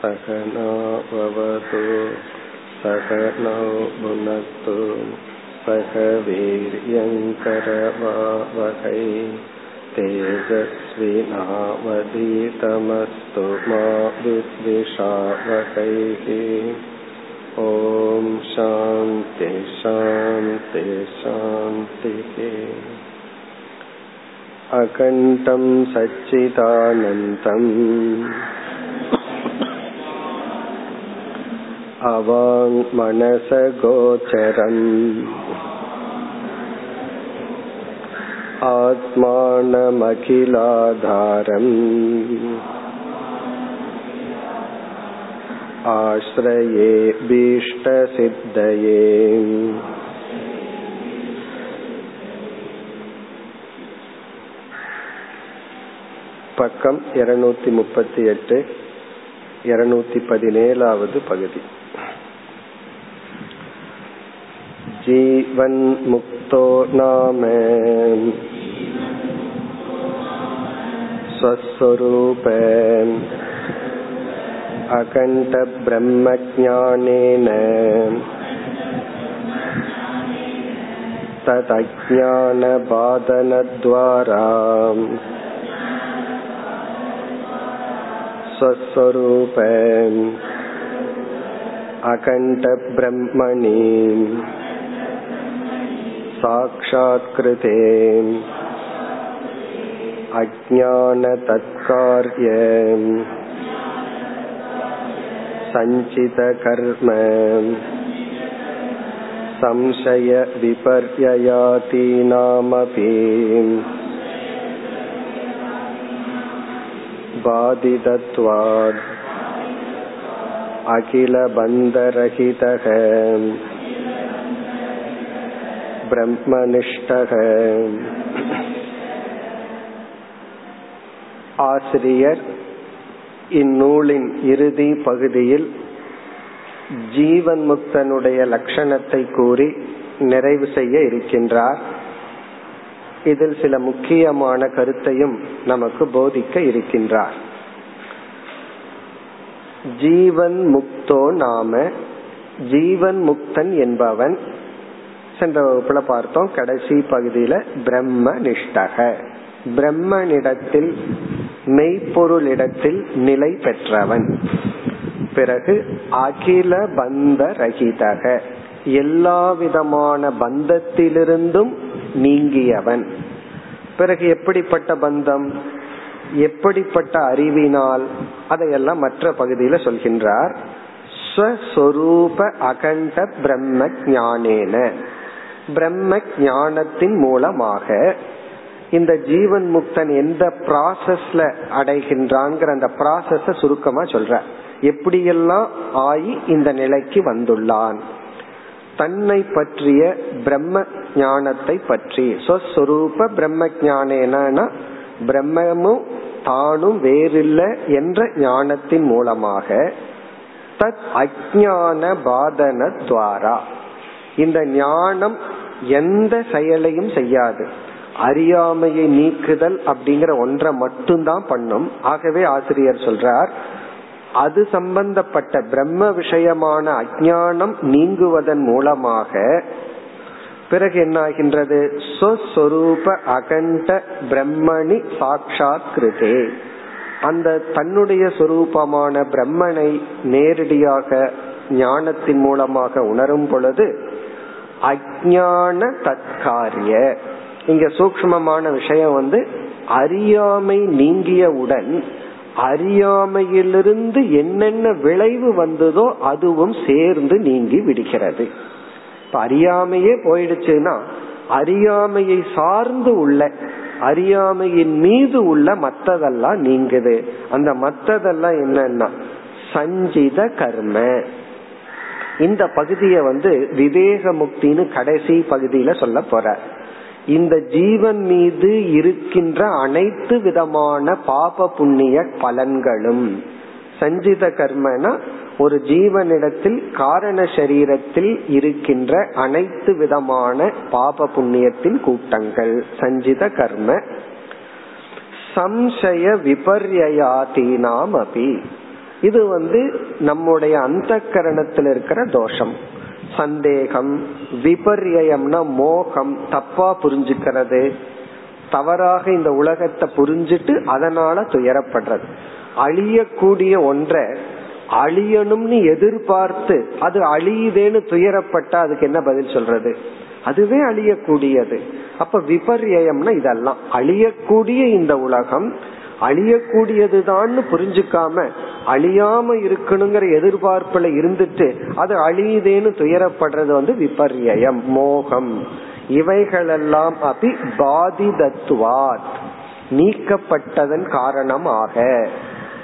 सहनाववतु सहनौ भुनक्तु सह वीर्यङ्करवावहै तेजस्विनावधीतमस्तु मा विद्विषावहैः ॐ शान्ति शान्ति शान्तिः अकण्ठं सच्चिदानन्तम् अवाङ्मनसगोचरम् आत्मानमखिलाधारम् आश्रये भीष्टसिद्धये பக்கம் இருநூத்தி முப்பத்தி எட்டு இருநூத்தி பதினேழாவது பகுதி जीवन् मुक्तो नाम स्वस्वरूप अकण्ठब्रह्मज्ञानेन तदज्ञानबाधनद्वारा स्वस्वरूप अकण्ठब्रह्मणि साक्षात्कृते अज्ञानतत्कार्य सञ्चितकर्म संशयविपर्ययातीनामपि बाधितत्वात् अखिलबन्धरहितः பிரம்மனிஷ்டக ஆசிரியர் இந்நூலின் இறுதி பகுதியில் ஜீவன் முக்தனுடைய லட்சணத்தை கூறி நிறைவு செய்ய இருக்கின்றார். இதில் சில முக்கியமான கருத்தையும் நமக்கு போதிக்க இருக்கின்றார். ஜீவன் முக்தோ நாம ஜீவன் முக்தன் என்பவன் சென்ற வகுப்புல பார்த்தோம். கடைசி பகுதியில பிரம்ம நிஷ்டக. பிரம்மனிடத்தில் மெய்ப்பொருளிடத்தில் நிலை பெற்றவன். பிறகு அகில பந்த ரகிதக. எல்லா விதமான பந்தத்திலிருந்தும் நீங்கியவன். பிறகு எப்படிப்பட்ட பந்தம்? எப்படிப்பட்ட அறிவினால்? அதையெல்லாம் மற்ற பகுதியில சொல்கின்றார். ஸ்வஸ்வரூப அகண்ட பிரம்ம ஞானேன. பிரம்ம ஞானத்தின் மூலமாக இந்த ஜீவன் முக்தன் எந்த ப்ராசஸ்ல அடைகின்றாங்கிற அந்த ப்ராசஸ சுருக்கமா சொல்ற. எப்படியெல்லாம் ஆகி இந்த நிலைக்கு வந்துள்ளான். தன்னை பற்றிய பிரம்ம ஞானத்தை பற்றி. சொஸ்வரூப பிரம்ம ஞானேனா பிரம்மமும் தானும் வேறில்ல என்ற ஞானத்தின் மூலமாக தத் அஜான பாதன துவாரா. இந்த ஞானம் எந்த செயலையும் செய்யாது. அறியாமையை நீக்குதல் அப்படிங்கிற ஒன்றை மட்டும்தான் பண்ணும். ஆகவே ஆசிரியர் சொல்றார் அது சம்பந்தப்பட்ட பிரம்ம விஷயமான அஜானம் நீங்குவதன் மூலமாக பிறகு என்ன ஆகின்றது? அகண்ட பிரம்மணி சாட்சாத் கிருதே. அந்த தன்னுடைய சொரூபமான பிரம்மனை நேரடியாக ஞானத்தின் மூலமாக உணரும் பொழுது அஜான தற்காரிய. இங்க சூக்மமான விஷயம் வந்து அறியாமை நீங்கியவுடன் அறியாமையிலிருந்து என்னென்ன விளைவு வந்ததோ அதுவும் சேர்ந்து நீங்கி விடுகிறது. இப்ப அறியாமையே போயிடுச்சுன்னா அறியாமையை சார்ந்து உள்ள அறியாமையின் மீது உள்ள மத்ததெல்லாம் நீங்குது. அந்த மத்ததெல்லாம் என்னன்னா சஞ்சித கர்ம. இந்த பகுதியை வந்து விவேக முக்தின்னு கடைசி பகுதியில சொல்ல போற. இந்த ஜீவன் மீது இருக்கின்ற அனைத்து விதமான பாப புண்ணிய பலன்களும் சஞ்சித கர்மனா ஒரு ஜீவனிடத்தில் காரண சரீரத்தில் இருக்கின்ற அனைத்து விதமான பாப புண்ணியத்தின் கூட்டங்கள் சஞ்சித கர்ம. சம்சய விபர்யாதீனாம் அபி. இது வந்து நம்முடைய அந்த கரணத்தில் இருக்கிற தோஷம். சந்தேகம் விபர்யம்னா மோகம் தப்பா புரிஞ்சுக்கிறது. தவறாக இந்த உலகத்தை புரிஞ்சிட்டு அதனால துயரப்படுறது. அழியக்கூடிய ஒன்றை அழியணும்னு எதிர்பார்த்து அது அழியுதேன்னு துயரப்பட்டா அதுக்கு என்ன பதில் சொல்றது? அதுவே அழியக்கூடியது. அப்ப விபர்யம்னா இதெல்லாம். அழியக்கூடிய இந்த உலகம் அழியக்கூடியதுதான்னு புரிஞ்சுக்காம அழியாம இருக்கணுங்கிற எதிர்பார்ப்புல இருந்துட்டு அது அழியுதேன்னு துயரப்படுறது வந்து விபர்யம் மோகம். இவைகளெல்லாம் அபி பாதிதத்துவாத். நீக்கப்பட்டதன் காரணமாக.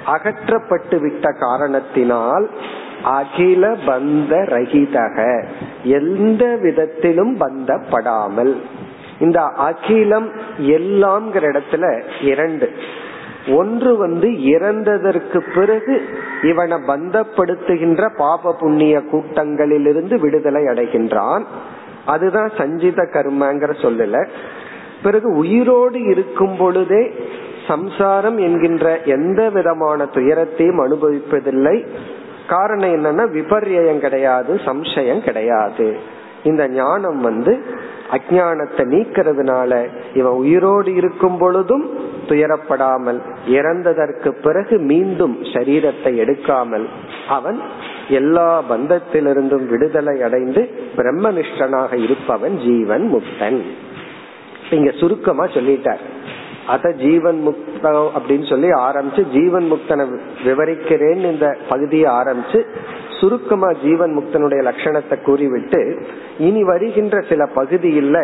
அகற்றப்பட்டு விட்ட காரணத்தினால் அகில பந்த ரகிதக எந்த விதத்திலும் பந்தப்படாமல். இந்த அகிலம் எல்லாம்ங்கிற இடத்துல இரண்டு. ஒன்று வந்து இறந்ததற்கு பிறகு இவனை பந்தப்படுத்துகின்ற பாப புண்ணிய கூட்டங்களிலிருந்து விடுதலை அடைகின்றான். அதுதான் சஞ்சித கர்மங்கிற சொல்லல. பிறகு உயிரோடு இருக்கும் பொழுதே சம்சாரம் என்கின்ற எந்த விதமான துயரத்தையும் அனுபவிப்பதில்லை. காரணம் என்னன்னா விபர்யம் கிடையாது சம்சயம் கிடையாது. இந்த ஞானம் வந்து அஜானத்தை நீக்கிறதுனால இவன் உயிரோடு இருக்கும் பொழுதும் துயரப்படாமல் இறந்ததற்கு பிறகு மீண்டும் சரீரத்தை எடுக்காமல் அவன் எல்லா பந்தத்திலிருந்தும் விடுதலை அடைந்து பிரம்மனிஷ்டனாக இருப்பவன் ஜீவன் முக்தன். இங்க சுருக்கமா சொல்லிட்டார். அத ஜீவன் முக்தம் அப்படின்னு சொல்லி ஆரம்பிச்சு ஜீவன் முக்தனை விவரிக்கிறேன் இந்த பகுதியை ஆரம்பிச்சு சுருக்கமா ஜீவன் முக்தனுடைய லட்சணத்தை கூறிவிட்டு இனி வருகின்ற சில பகுதியில்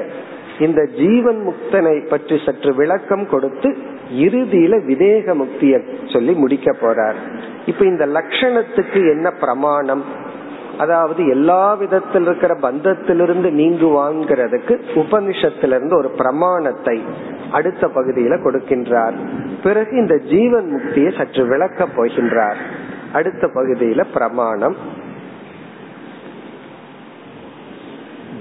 இந்த ஜீவன் முக்தனை பற்றி சற்று விளக்கம் கொடுத்து இறுதியில விதேக முக்திய சொல்லி முடிக்க போறார். இப்ப இந்த லட்சணத்துக்கு என்ன பிரமாணம்? அதாவது எல்லா விதத்தில் இருக்கிற பந்தத்திலிருந்து நீங்குவாங்கிறதுக்கு உபனிஷத்திலிருந்து ஒரு பிரமாணத்தை அடுத்த பகுதியில கொடுக்கின்றார். பிறகு இந்த ஜீவன் முக்தியை சற்று விளக்க போகின்றார். அடுத்த பகுதியில பிரமாணம்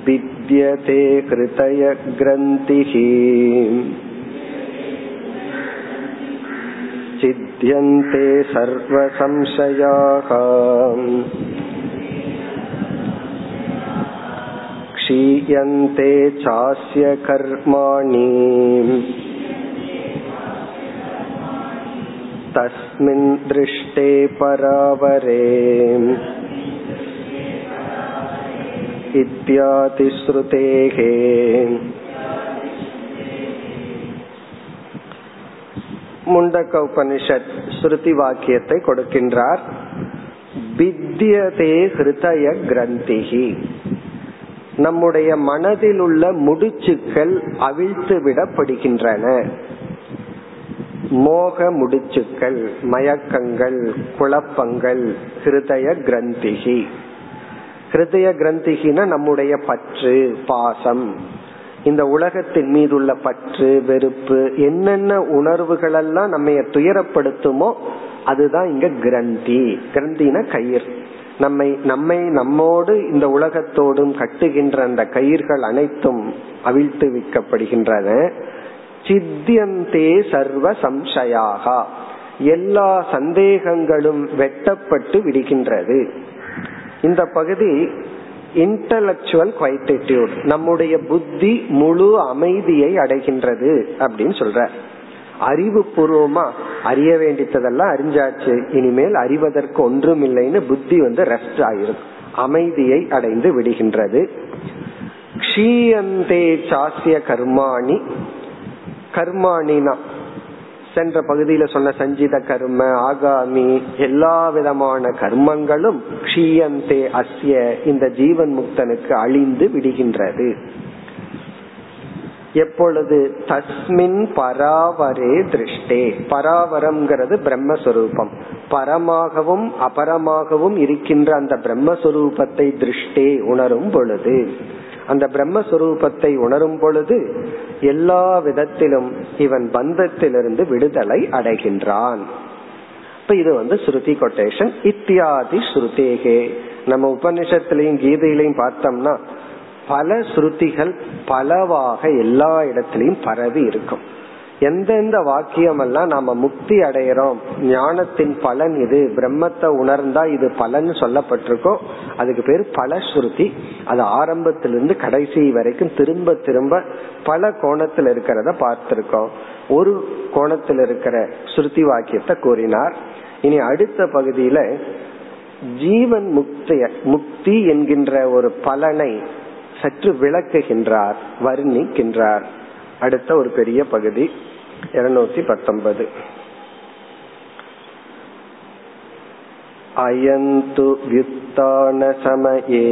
विद्यते कृतयग्रन्थिः चिद्यन्ते सर्वसंशयाः क्षीयन्ते चास्य कर्माणि तस्मिन् दृष्टे परावरे इत्यादिश्रुतेः முண்டக்க உபனிஷத் ஸ்ருதி வாக்கியத்தை கொடுக்கின்றார் வித்யதே ஹிருதய கிரந்திகி நம்முடைய மனதில் உள்ள முடிச்சுக்கள் அவிழ்த்து விடப்படுகின்றன மோக முடிச்சுக்கள் மயக்கங்கள் குழப்பங்கள் ஹிருதய கிரந்திகி. ஹிருதய கிரந்திகினா நம்முடைய பற்று பாசம். இந்த உலகத்தின் மீது உள்ள பற்று வெறுப்பு என்னென்ன உணர்வுகள் எல்லாம் நம்ம துயரப்படுத்துமோ அதுதான் இங்க கிரந்தி. கிரந்தின கயிர் நம்மை நம்மை நம்மோடு இந்த உலகத்தோடும் கட்டுகின்ற அந்த கயிர்கள் அனைத்தும் அவிழ்த்து விற்கப்படுகின்றன. சித்தியந்தே சர்வ சம்சயாகா. எல்லா சந்தேகங்களும் வெட்டப்பட்டு விடுகின்றது. இந்த பகுதி இன்டலக்சுவல் குவைட்டிடியூட் நம்முடைய புத்தி முழு அமைதியை அடைகின்றது அப்படின்னு சொல்ற. அறிவு பூர்வமா அறிய வேண்டியதெல்லாம் அறிஞ்சாச்சு. இனிமேல் அறிவதற்கு ஒன்றும் இல்லைன்னு புத்தி வந்து ரெஸ்ட் ஆயிரும். அமைதியை அடைந்து விடுகின்றது. க்ஷீயந்தே சாசிய கர்மாணி கர்மாணினா. சென்ற பகுதியில சொன்ன சஞ்சித கர்ம ஆகாமி எல்லா விதமான கர்மங்களும் க்ஷீயந்தே அஸ்ய இந்த ஜீவன் முக்தனுக்கு அழிந்து விடுகின்றது. எப்பொழுது தஸ்மின் பராவரே திருஷ்டே. பராவரம்ங்கிறது பிரம்மஸ்வரூபம். பரமாகவும் அபரமாகவும் இருக்கின்ற அந்த பிரம்மஸ்வரூபத்தை திருஷ்டே உணரும் பொழுது. அந்த பிரம்மஸ்வரூபத்தை உணரும் பொழுது எல்லா விதத்திலும் இவன் பந்தத்திலிருந்து விடுதலை அடைகின்றான். இப்ப இது வந்து ஸ்ருதி கொட்டேஷன். இத்தியாதி ஸ்ருதேகே. நம்ம உபனிஷத்திலையும் கீதையிலையும் பார்த்தோம்னா பல ஸ்ருதிகள் பலவாக எல்லா இடத்திலையும் பரவி இருக்கும். எந்தெந்த வாக்கியம் எல்லாம் நாம முக்தி அடையிறோம் ஞானத்தின் பலன் இது பிரம்மத்தை உணர்ந்தா இது பலன் சொல்லப்பட்டிருக்கோ அதுக்கு பேர் பல ஸ்ருதி. அது ஆரம்பத்திலிருந்து கடைசி வரைக்கும் திரும்ப திரும்ப பல கோணத்தில் இருக்கிறத பார்த்திருக்கோம். ஒரு கோணத்தில் இருக்கிற ஸ்ருதி வாக்கியத்தை கூறினார். இனி அடுத்த பகுதியில ஜீவன் முக்திய முக்தி என்கின்ற ஒரு பலனை சற்று விளக்குகின்றார் வர்ணிக்கின்றார் அடுத்த ஒரு பெரிய பகுதி இருநூத்தி பத்தொன்பது அயந்து வியுத்தான சமயே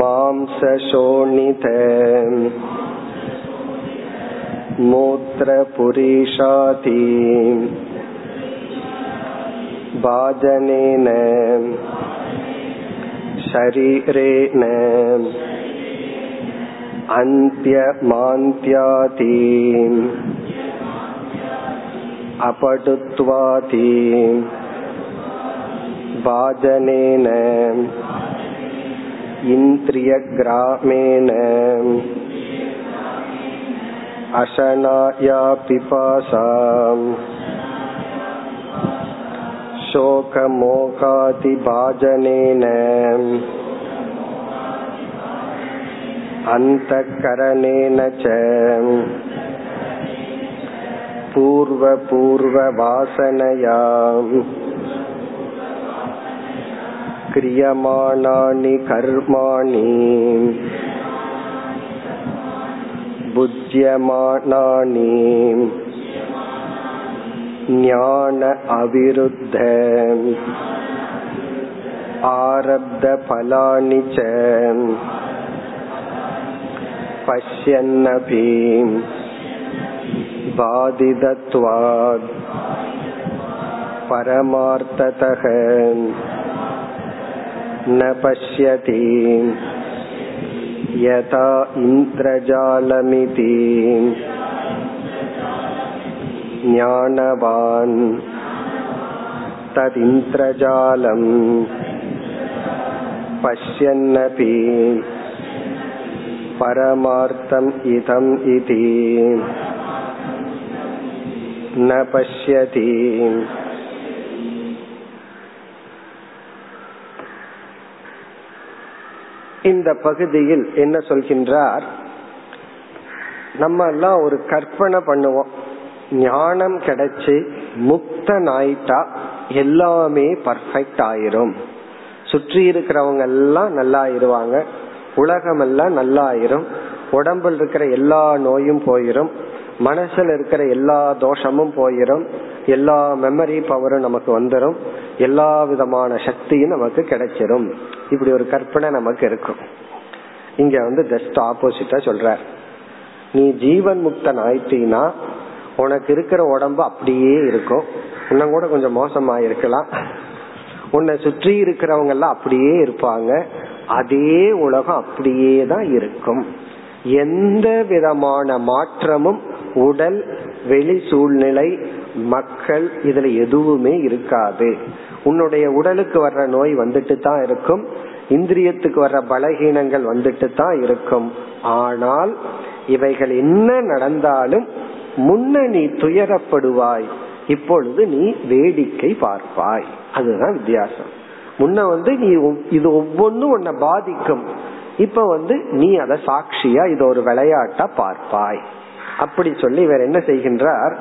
மாம்சோணித मूत्रपुरीषाति भाजनेन शरीरेण अन्त्यमान्त्याति अपटुत्वाति भाजनेन इन्द्रियग्रामेण अशनाया पिपासा शोकमोकादिभाजनेन अन्तःकरणेन च पूर्वपूर्ववासनया क्रियमाणानि कर्माणि भुज्यमानानि ज्ञान अविरुद्ध आरब्धफलानि च पश्यन्नपि बाधितत्वात् परमार्थतः न पश्यति यथा इन्द्रजालमिति ज्ञानवान् तदिन्द्रजालम् पश्यन्नपि परमार्थम् इदम् इति न पश्यति இந்த பகுதியில் என்ன சொல்கின்றார் நம்ம எல்லாம் ஒரு கற்பனை பண்ணுவோம் ஞானம் கிடைச்சு முக்தன் ஆயிட்டா எல்லாமே பர்ஃபெக்ட் ஆயிரும். சுற்றி இருக்கிறவங்க எல்லாம் நல்லா ஆயிருவாங்க உலகம் எல்லாம் நல்லா ஆயிரும். உடம்புல இருக்கிற எல்லா நோயும் போயிரும். மனசுல இருக்கிற எல்லா தோஷமும் போயிரும். எல்லா மெமரி பவரும் நமக்கு வந்துடும் எல்லா விதமான சக்தியும் நமக்கு கிடைச்சிரும். இப்படி ஒரு கற்பனை நமக்கு இருக்கும். இங்க வந்து ஜஸ்ட் ஆப்போசிட்டா சொல்ற நீ ஜீவன் முக்தன் ஆயிட்டீனா உனக்கு இருக்கிற உடம்பு அப்படியே இருக்கும். இன்னும் கூட கொஞ்சம் மோசமா இருக்கலாம் உன்னை சுற்றி இருக்கிறவங்க எல்லாம் அப்படியே இருப்பாங்க. அதே உலகம் அப்படியே தான் இருக்கும். எந்த விதமான மாற்றமும் உடல் வெளி சூழ்நிலை மக்கள் இதுல எதுவுமே இருக்காது. உன்னுடைய உடலுக்கு வர்ற நோய் வந்துட்டு தான் இருக்கும். இந்திரியத்துக்கு வர்ற பலகீனங்கள் வந்துட்டு தான் இருக்கும். ஆனால் இவைகள் என்ன நடந்தாலும் முன்ன நீ துயரப்படுவாய். இப்பொழுது நீ வேடிக்கை பார்ப்பாய். அதுதான் வித்தியாசம். முன்ன வந்து நீ இது ஒவ்வொன்றும் உன்னை பாதிக்கும். இப்ப வந்து நீ அத சாட்சியா இது ஒரு விளையாட்டா பார்ப்பாய். அப்படி சொல்லி இவர் என்ன செய்கின்றார்?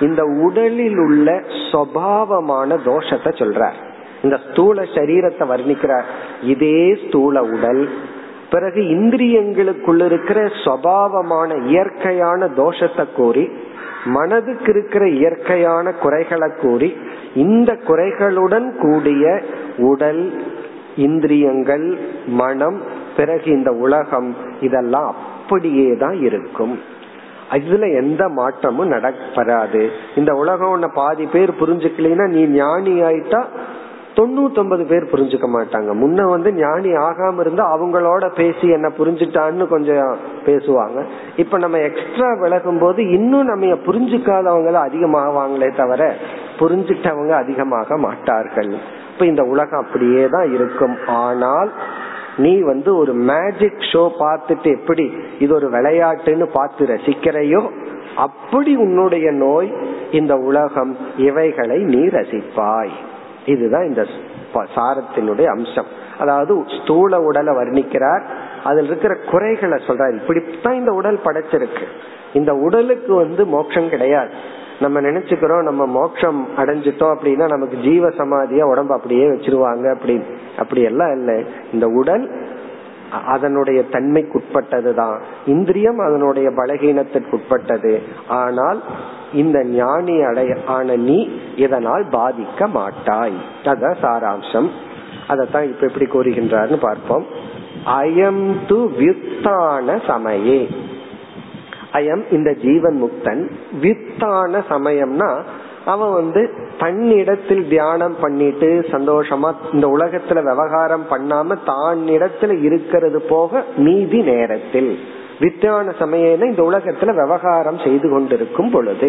இந்த உடலில் உள்ள சுவாவமான தோஷத்தை சொல்றார். இந்த ஸ்தூல சரீரத்தை வர்ணிக்கிறார். இதே ஸ்தூல உடல். பிறகு இந்திரியங்களுக்குள்ள இருக்கிற சுவாவமான இயற்கையான தோஷத்தை கூறி மனதுக்கு இருக்கிற இயற்கையான குறைகளை கூறி இந்த குறைகளுடன் கூடிய உடல் இந்திரியங்கள் மனம் பிறகு இந்த உலகம் இதெல்லாம் அப்படியே தான் இருக்கும். இதுல எந்த மாற்றமும் நடப்படாது. இந்த உலகம் பாதி பேர் புரிஞ்சுக்கலாம் நீ ஞானி ஆயிட்டா தொண்ணூத்தி ஒன்பது பேர் புரிஞ்சுக்க மாட்டாங்க. முன்ன வந்து ஞானி ஆகாம இருந்தா அவங்களோட பேசி என்ன புரிஞ்சுட்டான்னு கொஞ்சம் பேசுவாங்க. இப்ப நம்ம எக்ஸ்ட்ரா விலகும் போது இன்னும் நம்ம புரிஞ்சுக்காதவங்க அதிகமாகவாங்களே தவிர புரிஞ்சிட்டவங்க அதிகமாக மாட்டார்கள். இப்ப இந்த உலகம் அப்படியே தான் இருக்கும். ஆனால் நீ வந்து ஒரு மேஜிக் ஷோ பார்த்துட்டு எப்படி இது ஒரு விளையாட்டுன்னு பார்த்து ரசிக்கிறையோ அப்படி உன்னுடைய நோய் இந்த உலகம் இவைகளை நீ ரசிப்பாய். இதுதான் இந்த சாரத்தினுடைய அம்சம். அதாவது ஸ்தூல உடலை வர்ணிக்கிறார். அதில் இருக்கிற குறைகளை சொல்றார். இப்படித்தான் இந்த உடல் படைச்சிருக்கு. இந்த உடலுக்கு வந்து மோட்சம் கிடையாது. நம்ம நினைச்சுக்கிறோம் நம்ம மோட்சம் அடைஞ்சிட்டோம் அப்படின்னா நமக்கு ஜீவ சமாதியா உடம்பு அப்படியே வச்சிருவாங்க அப்படின்னு. அப்படி எல்லாம் இல்லை. இந்த உடல் அதனுடைய தன்மைக்குட்பட்டதுதான். இந்திரியம் அதனுடைய பலகீனத்திற்குட்பட்டது. ஆனால் இந்த ஞானி அடைய ஆன நீ இதனால் பாதிக்க மாட்டாய். அதான் சாராம்சம். அதத்தான் இப்ப எப்படி கூறுகின்றார்னு பார்ப்போம். அயம் து வியுத்தான சமயே. அயம் இந்த ஜீவன் முக்தன். வித்தான சமயம்னா அவன் வந்து தன்னிடத்தில் தியானம் பண்ணிட்டு சந்தோஷமா இந்த உலகத்துல விவகாரம் பண்ணாம தானிடத்துல இருக்கிறது போக மீதி நேரத்தில். வித்தியான சமயம் இந்த உலகத்துல விவகாரம் செய்து கொண்டிருக்கும் பொழுது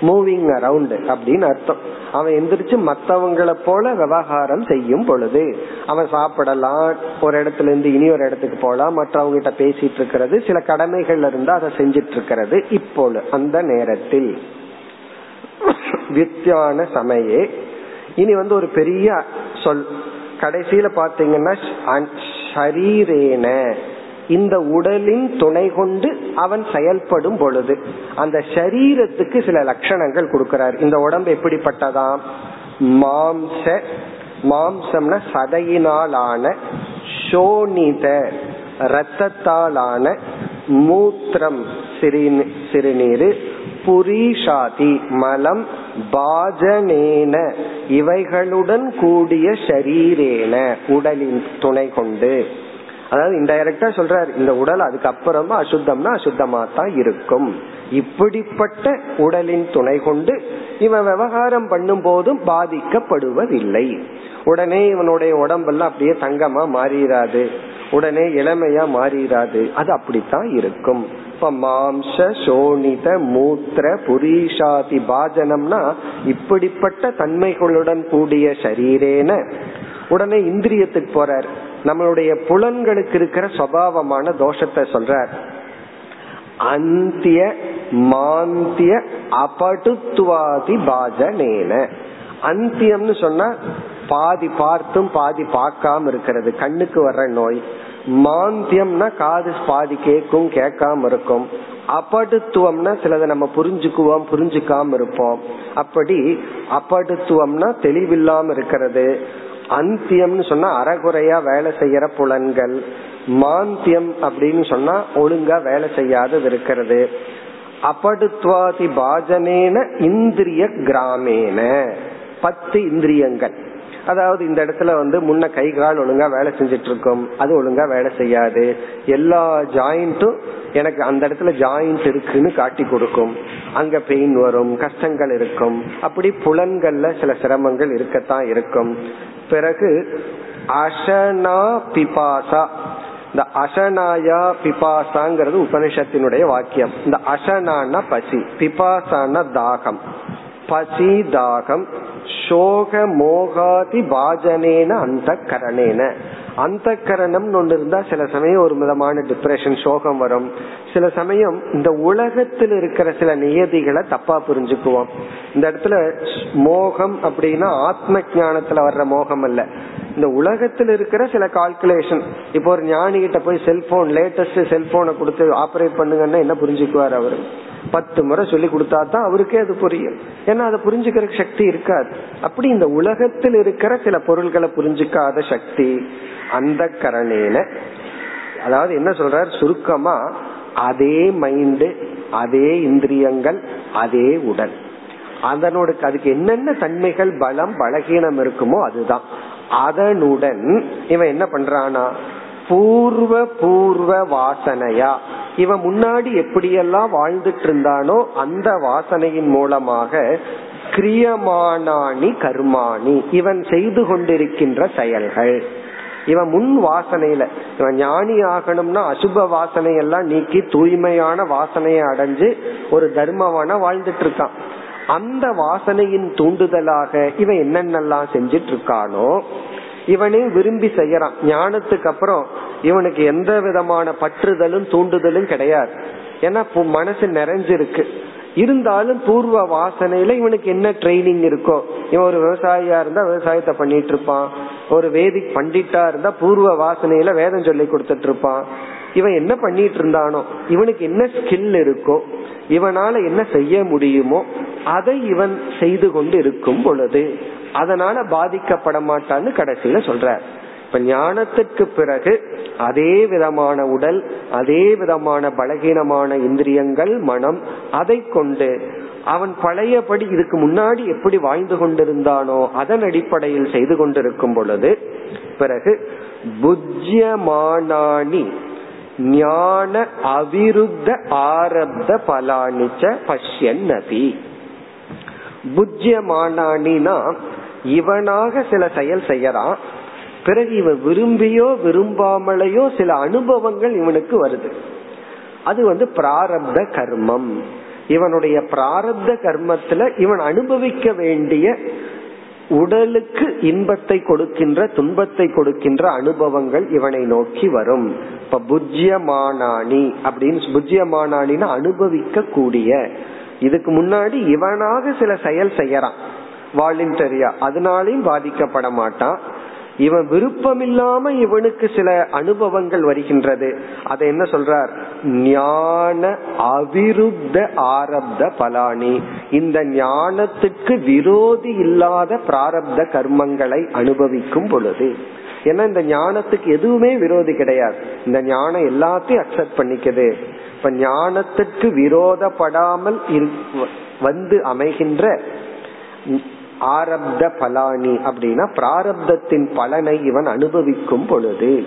மூவிங் அரவுண்ட் அப்படின்னு அர்த்தம். அவன் எந்திரிச்சு மத்தவங்களை போல விவகாரம் செய்யும் பொழுது அவன் சாப்பிடலாம் ஒரு இடத்துல இருந்து இனி ஒரு இடத்துக்கு போலாம் மற்றவங்க கிட்ட பேசிட்டு இருக்கிறது சில கடமைகள்ல இருந்து அதை செஞ்சிட்டு இருக்கிறது. இப்பொழுது அந்த நேரத்தில் வித்தியான சமயே இனி வந்து ஒரு பெரிய சொல். கடைசியில பாத்தீங்கன்னா ஷரீரேன. இந்த உடலின் துணை கொண்டு அவன் செயல்படும் பொழுது அந்த சரீரத்துக்கு சில லட்சணங்கள் கொடுக்கிறார். இந்த உடம்பு எப்படிப்பட்டதாம்? மாம்ச மாம்சம்னா சதையினாலான சோனித ரத்தத்தாலான மூத்திரம் சிறுநீர் புரிஷாதி மலம் பாஜனேன இவைகளுடன் கூடிய ஷரீரேன உடலின் துணை கொண்டு. அதாவது இன்டைரக்டா சொல்றாரு இந்த உடல் அதுக்கப்புறமா அசுத்தம்னா அசுத்தமா தான் இருக்கும். இப்படிப்பட்ட உடலின் துணை கொண்டு இவன் விவகாரம் பண்ணும் போதும் பாதிக்கப்படுவதில்லை. உடனே இவனுடைய உடம்பெல்லாம் அப்படியே தங்கமா மாறிடாது உடனே இளமையா மாறிடாது அது அப்படித்தான் இருக்கும். இப்ப மாம்ச சோனித மூத்திர புரீஷாதி பாஜனம்னா இப்படிப்பட்ட தன்மைகளுடன் கூடிய சரீரேன. உடனே இந்திரியத்துக்கு போறார். நம்மளுடைய புலன்களுக்கு இருக்கிற சுவாவமான தோஷத்தை சொல்றார். அந்திய மாந்திய அபடுத்துவாதி பாஜனேன அந்தியம்னு சொன்னா பாதி பார்த்தும் பாதி பார்க்காம இருக்கிறது. கண்ணுக்கு வர்ற நோய். மாந்தியம்னா காது பாதி கேட்கும் கேட்காம இருக்கும். அபடுத்துவம்னா சிலதை நம்ம புரிஞ்சுக்குவோம் புரிஞ்சுக்காம இருப்போம். அப்படி அபடுத்துவம்னா தெளிவில்லாம இருக்கிறது. அந்தியம்னு சொன்னா அறகுறையா வேலை செய்யற புலன்கள். மாந்தியம் அப்படின்னு சொன்னா ஒழுங்கா வேலை செய்யாதது இருக்கிறது. அபடுத்வாதி பாஜனேன இந்திரிய கிராமேன. பத்து இந்திரியங்கள். அதாவது இந்த இடத்துல வந்து முன்ன கை கால் ஒழுங்கா வேலை செஞ்சிட்டு இருக்கும் அது ஒழுங்கா வேலை செய்யாது. எல்லா ஜாயிண்ட்டும் எனக்கு அந்த இடத்துல ஜாயிண்ட் இருக்குன்னு காட்டி கொடுக்கும். அங்க பெயின் வரும் கஷ்டங்கள் இருக்கும். அப்படி புலன்கள்ல சில சிரமங்கள் இருக்கத்தான் இருக்கும். பிறகு அசனா பிபாசா. இந்த அசனாயா பிபாசாங்கிறது உபனிஷத்தினுடைய வாக்கியம். இந்த அசனான பசி பிபாசான தாகம். பசி தாகம் சோக மோகாதி பாஜனேன அந்த கரணேன அந்த கரணம் ஒன்று இருந்தா சில சமயம் ஒரு விதமான டிப்ரெஷன் சோகம் வரும். சில சமயம் இந்த உலகத்தில் இருக்கிற சில நியதிகளை தப்பா புரிஞ்சுக்குவோம். இந்த இடத்துல மோகம் அப்படின்னா ஆத்ம ஞானத்துல வர்ற மோகம் அல்ல. இந்த உலகத்தில் இருக்கிற சில கால்குலேஷன் இப்போ ஒரு ஞானி கிட்ட போய் செல்போன் லேட்டஸ்ட் செல்போனை கொடுத்து ஆபரேட் பண்ணுங்கன்னா என்ன புரிஞ்சுக்குவார் அவரு? பத்து முறை சொல்லி கொடுத்தா தான் அவருக்கே அது புரியும். ஏன்னா அதை புரிஞ்சுக்கிற சக்தி இருக்காது. அப்படி இந்த உலகத்தில் இருக்கிற சில பொருள்களை புரிஞ்சுக்காத சக்தி அந்த கரணையில அதாவது என்ன சொல்றார்? சுருக்கமா அதே மைண்டு அதே இந்திரியங்கள் அதே உடல். அதனோட அதுக்கு என்னென்ன தன்மைகள் பலம் பலகீனம் இருக்குமோ அதுதான். அதனுடன் இவன் என்ன பண்றானா? பூர்வ பூர்வ வாசனையா? இவன் முன்னாடி எப்படியெல்லாம் வாழ்ந்துட்டு இருந்தானோ அந்த வாசனையின் மூலமாக கிரியமானானி கர்மாணி இவன் செய்து கொண்டிருக்கின்ற செயல்கள். இவன் முன் வாசனையில இவன் ஞானி ஆகணும்னா அசுப வாசனையெல்லாம் நீக்கி தூய்மையான வாசனையை அடைஞ்சு ஒரு தர்மவான வாழ்ந்துட்டு இருக்கான் அந்த வாசனையின் தூண்டுதலாக இவன் என்னென்னலாம் செஞ்சிட்டு இருக்கானோ இவனே விரும்பி செய்யறான். ஞானத்துக்கு அப்புறம் இவனுக்கு எந்த விதமான பற்றுதலும் தூண்டுதலும் கிடையாது. ஏன்னா மனசு நிறைஞ்சிருக்கு. இருந்தாலும் பூர்வ வாசனையில இவனுக்கு என்ன ட்ரைனிங் இருக்கோ இவன் ஒரு விவசாயியா இருந்தா விவசாயத்தை பண்ணிட்டு இருப்பான் ஒரு வேதிக் பண்டிட்டா இருந்தா பூர்வ வாசனையில வேதம் சொல்லி கொடுத்துட்டு இருப்பான் இவன் என்ன பண்ணிட்டு இருந்தானோ இவனுக்கு என்ன ஸ்கில் இருக்கோ இவனால என்ன செய்ய முடியுமோ அதை இவன் செய்து கொண்டு இருக்கும் பொழுது அதனால பாதிக்கப்பட மாட்டான்னு கடைசியில சொல்ற. இப்ப ஞானத்துக்கு பிறகு அதே விதமான உடல் அதே விதமான பலகீனமான இந்திரியங்கள் மனம் அதை கொண்டு அவன் பழையபடி இதுக்கு முன்னாடி எப்படி வாழ்ந்து கொண்டிருந்தானோ அதன் அடிப்படையில் செய்து கொண்டிருக்கும் பொழுது பிறகு புஜ்யமானி ஞான அவிருத்த ஆரப்த பலானிச்ச பஷ்யன் நதி புஜ்யமானானினா இவனாக சில செயல் செய்யறான். பிறகு இவன் விரும்பியோ விரும்பாமலையோ சில அனுபவங்கள் இவனுக்கு வருது. அது வந்து பிராரப்த கர்மம். இவனுடைய பிராரப்த கர்மத்துல இவன் அனுபவிக்க வேண்டிய உடலுக்கு இன்பத்தை கொடுக்கின்ற துன்பத்தை கொடுக்கின்ற அனுபவங்கள் இவனை நோக்கி வரும். இப்ப புஜ்யமானானி அப்படின்னு புஜ்யமானானின்னு அனுபவிக்க கூடிய இதுக்கு முன்னாடி இவனாக சில செயல் செய்யறான். வாலண்டரியா அதனாலையும் பாதிக்கப்பட மாட்டான். இவன் விருப்பம் இல்லாம இவனுக்கு சில அனுபவங்கள் வருகின்றது. அதை என்ன சொல்றார்? ஞான அவிருத்த ஆரப்த பலானி. இந்த ஞானத்துக்கு விரோதி இல்லாத பிராரப்த கர்மங்களை அனுபவிக்கும் பொழுது. ஏன்னா இந்த ஞானத்துக்கு எதுவுமே விரோதி கிடையாது. இந்த ஞானம் எல்லாத்தையும் அக்செப்ட் பண்ணிக்குது. இப்ப ஞானத்துக்கு விரோதப்படாமல் வந்து அமைகின்ற ஆரப்த பலானி அப்படின்னா பிராரப்தத்தின் பலனை இவன் அனுபவிக்கும் பொழுது.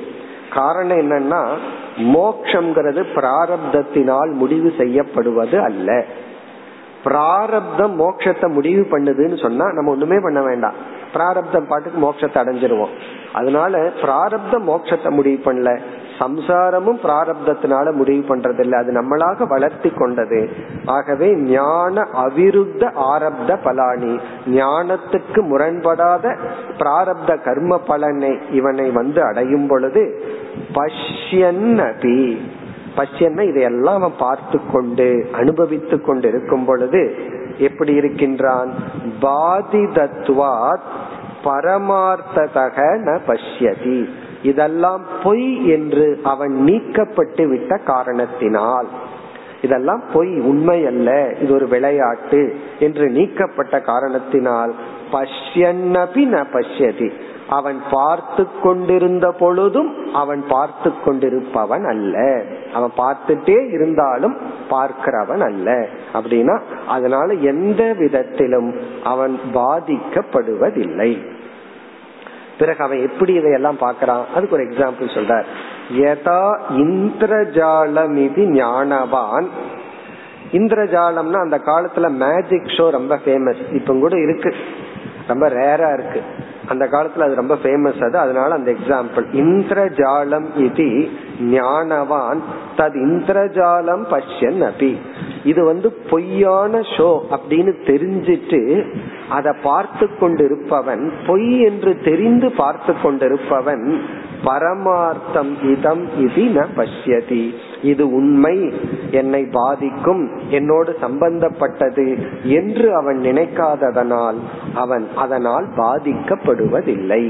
காரணம் என்னன்னா மோக்ஷங்கிறது பிராரப்தத்தினால் முடிவு செய்யப்படுவது அல்ல. பிராரப்தம் மோட்சத்தை முடிவு பண்ணுதுன்னு சொன்னா நம்ம ஒண்ணுமே பண்ண வேண்டாம். பிராரப்தம் பாட்டுக்கு மோட்சத்தை அடைஞ்சிருவோம். அதனால பிராரப்த மோட்சத்தை முடிவு பண்ணல. சம்சாரமும் பிராரப்தத்தினால முடிவு பண்றது இல்லை அது நம்மளாக வளர்த்தி கொண்டது. ஆகவே ஞான அவிருத்த ஆரப்த பலானி. ஞானத்துக்கு முரண்படாத பிராரப்த கர்ம பலனை இவனை வந்து அடையும் பொழுது பஷ்யன்னபி. பஷ்யன்னா இதையெல்லாம் அவன் பார்த்து கொண்டு அனுபவித்து கொண்டு இருக்கும் பொழுது எப்படி இருக்கின்றான்? பாதிதத்வாத் பரமார்த்ததக ந பஷ்யதி. இதெல்லாம் பொய் என்று அவன் நீக்கப்பட்டு விட்ட காரணத்தினால். இதெல்லாம் பொய் உண்மை அல்ல இது ஒரு விளையாட்டு என்று நீக்கப்பட்ட காரணத்தினால். பஷ்யன்னபி ந பஷ்யதி. அவன் பார்த்து கொண்டிருந்த பொழுதும் அவன் பார்த்து கொண்டிருப்பவன் அல்ல. அவன் பார்த்துட்டே இருந்தாலும் பார்க்கிறவன் அல்ல. அப்படின்னா அதனால எந்த விதத்திலும் அவன் பாதிக்கப்படுவதில்லை. பிறகு அவன் எப்படி இதையெல்லாம் பாக்கிறான் அதுக்கு ஒரு எக்ஸாம்பிள் சொல்றார். யதா இந்திரஜாலம் இது ஞானவான். இந்திரஜாலம்னா அந்த காலத்துல மேஜிக் ஷோ ரொம்ப ஃபேமஸ் இப்ப கூட இருக்கு. ரொம்ப ரேரா இருக்கு. அந்த காலத்துல அது ரொம்ப ஃபேமஸ் அது. அதனால அந்த எக்ஸாம்பிள் இந்திரஜாலம் இது ஞானவான் தது இந்திரஜாலம் பஷ்யன் அபி. இது வந்து பொய்யான ஷோ அப்படின்னு தெரிஞ்சிட்டு அதை பார்த்து கொண்டிருப்பவன் பொய் என்று தெரிந்து பார்த்து கொண்டிருப்பவன் பரமார்த்தம் இதம் இது ந பஷ்யதி. இது உண்மை என்னை பாதிக்கும் என்னோடு சம்பந்தப்பட்டது என்று அவன் நினைக்காததனால் அவன் அதனால் பாதிக்கப்படுவதில்லை.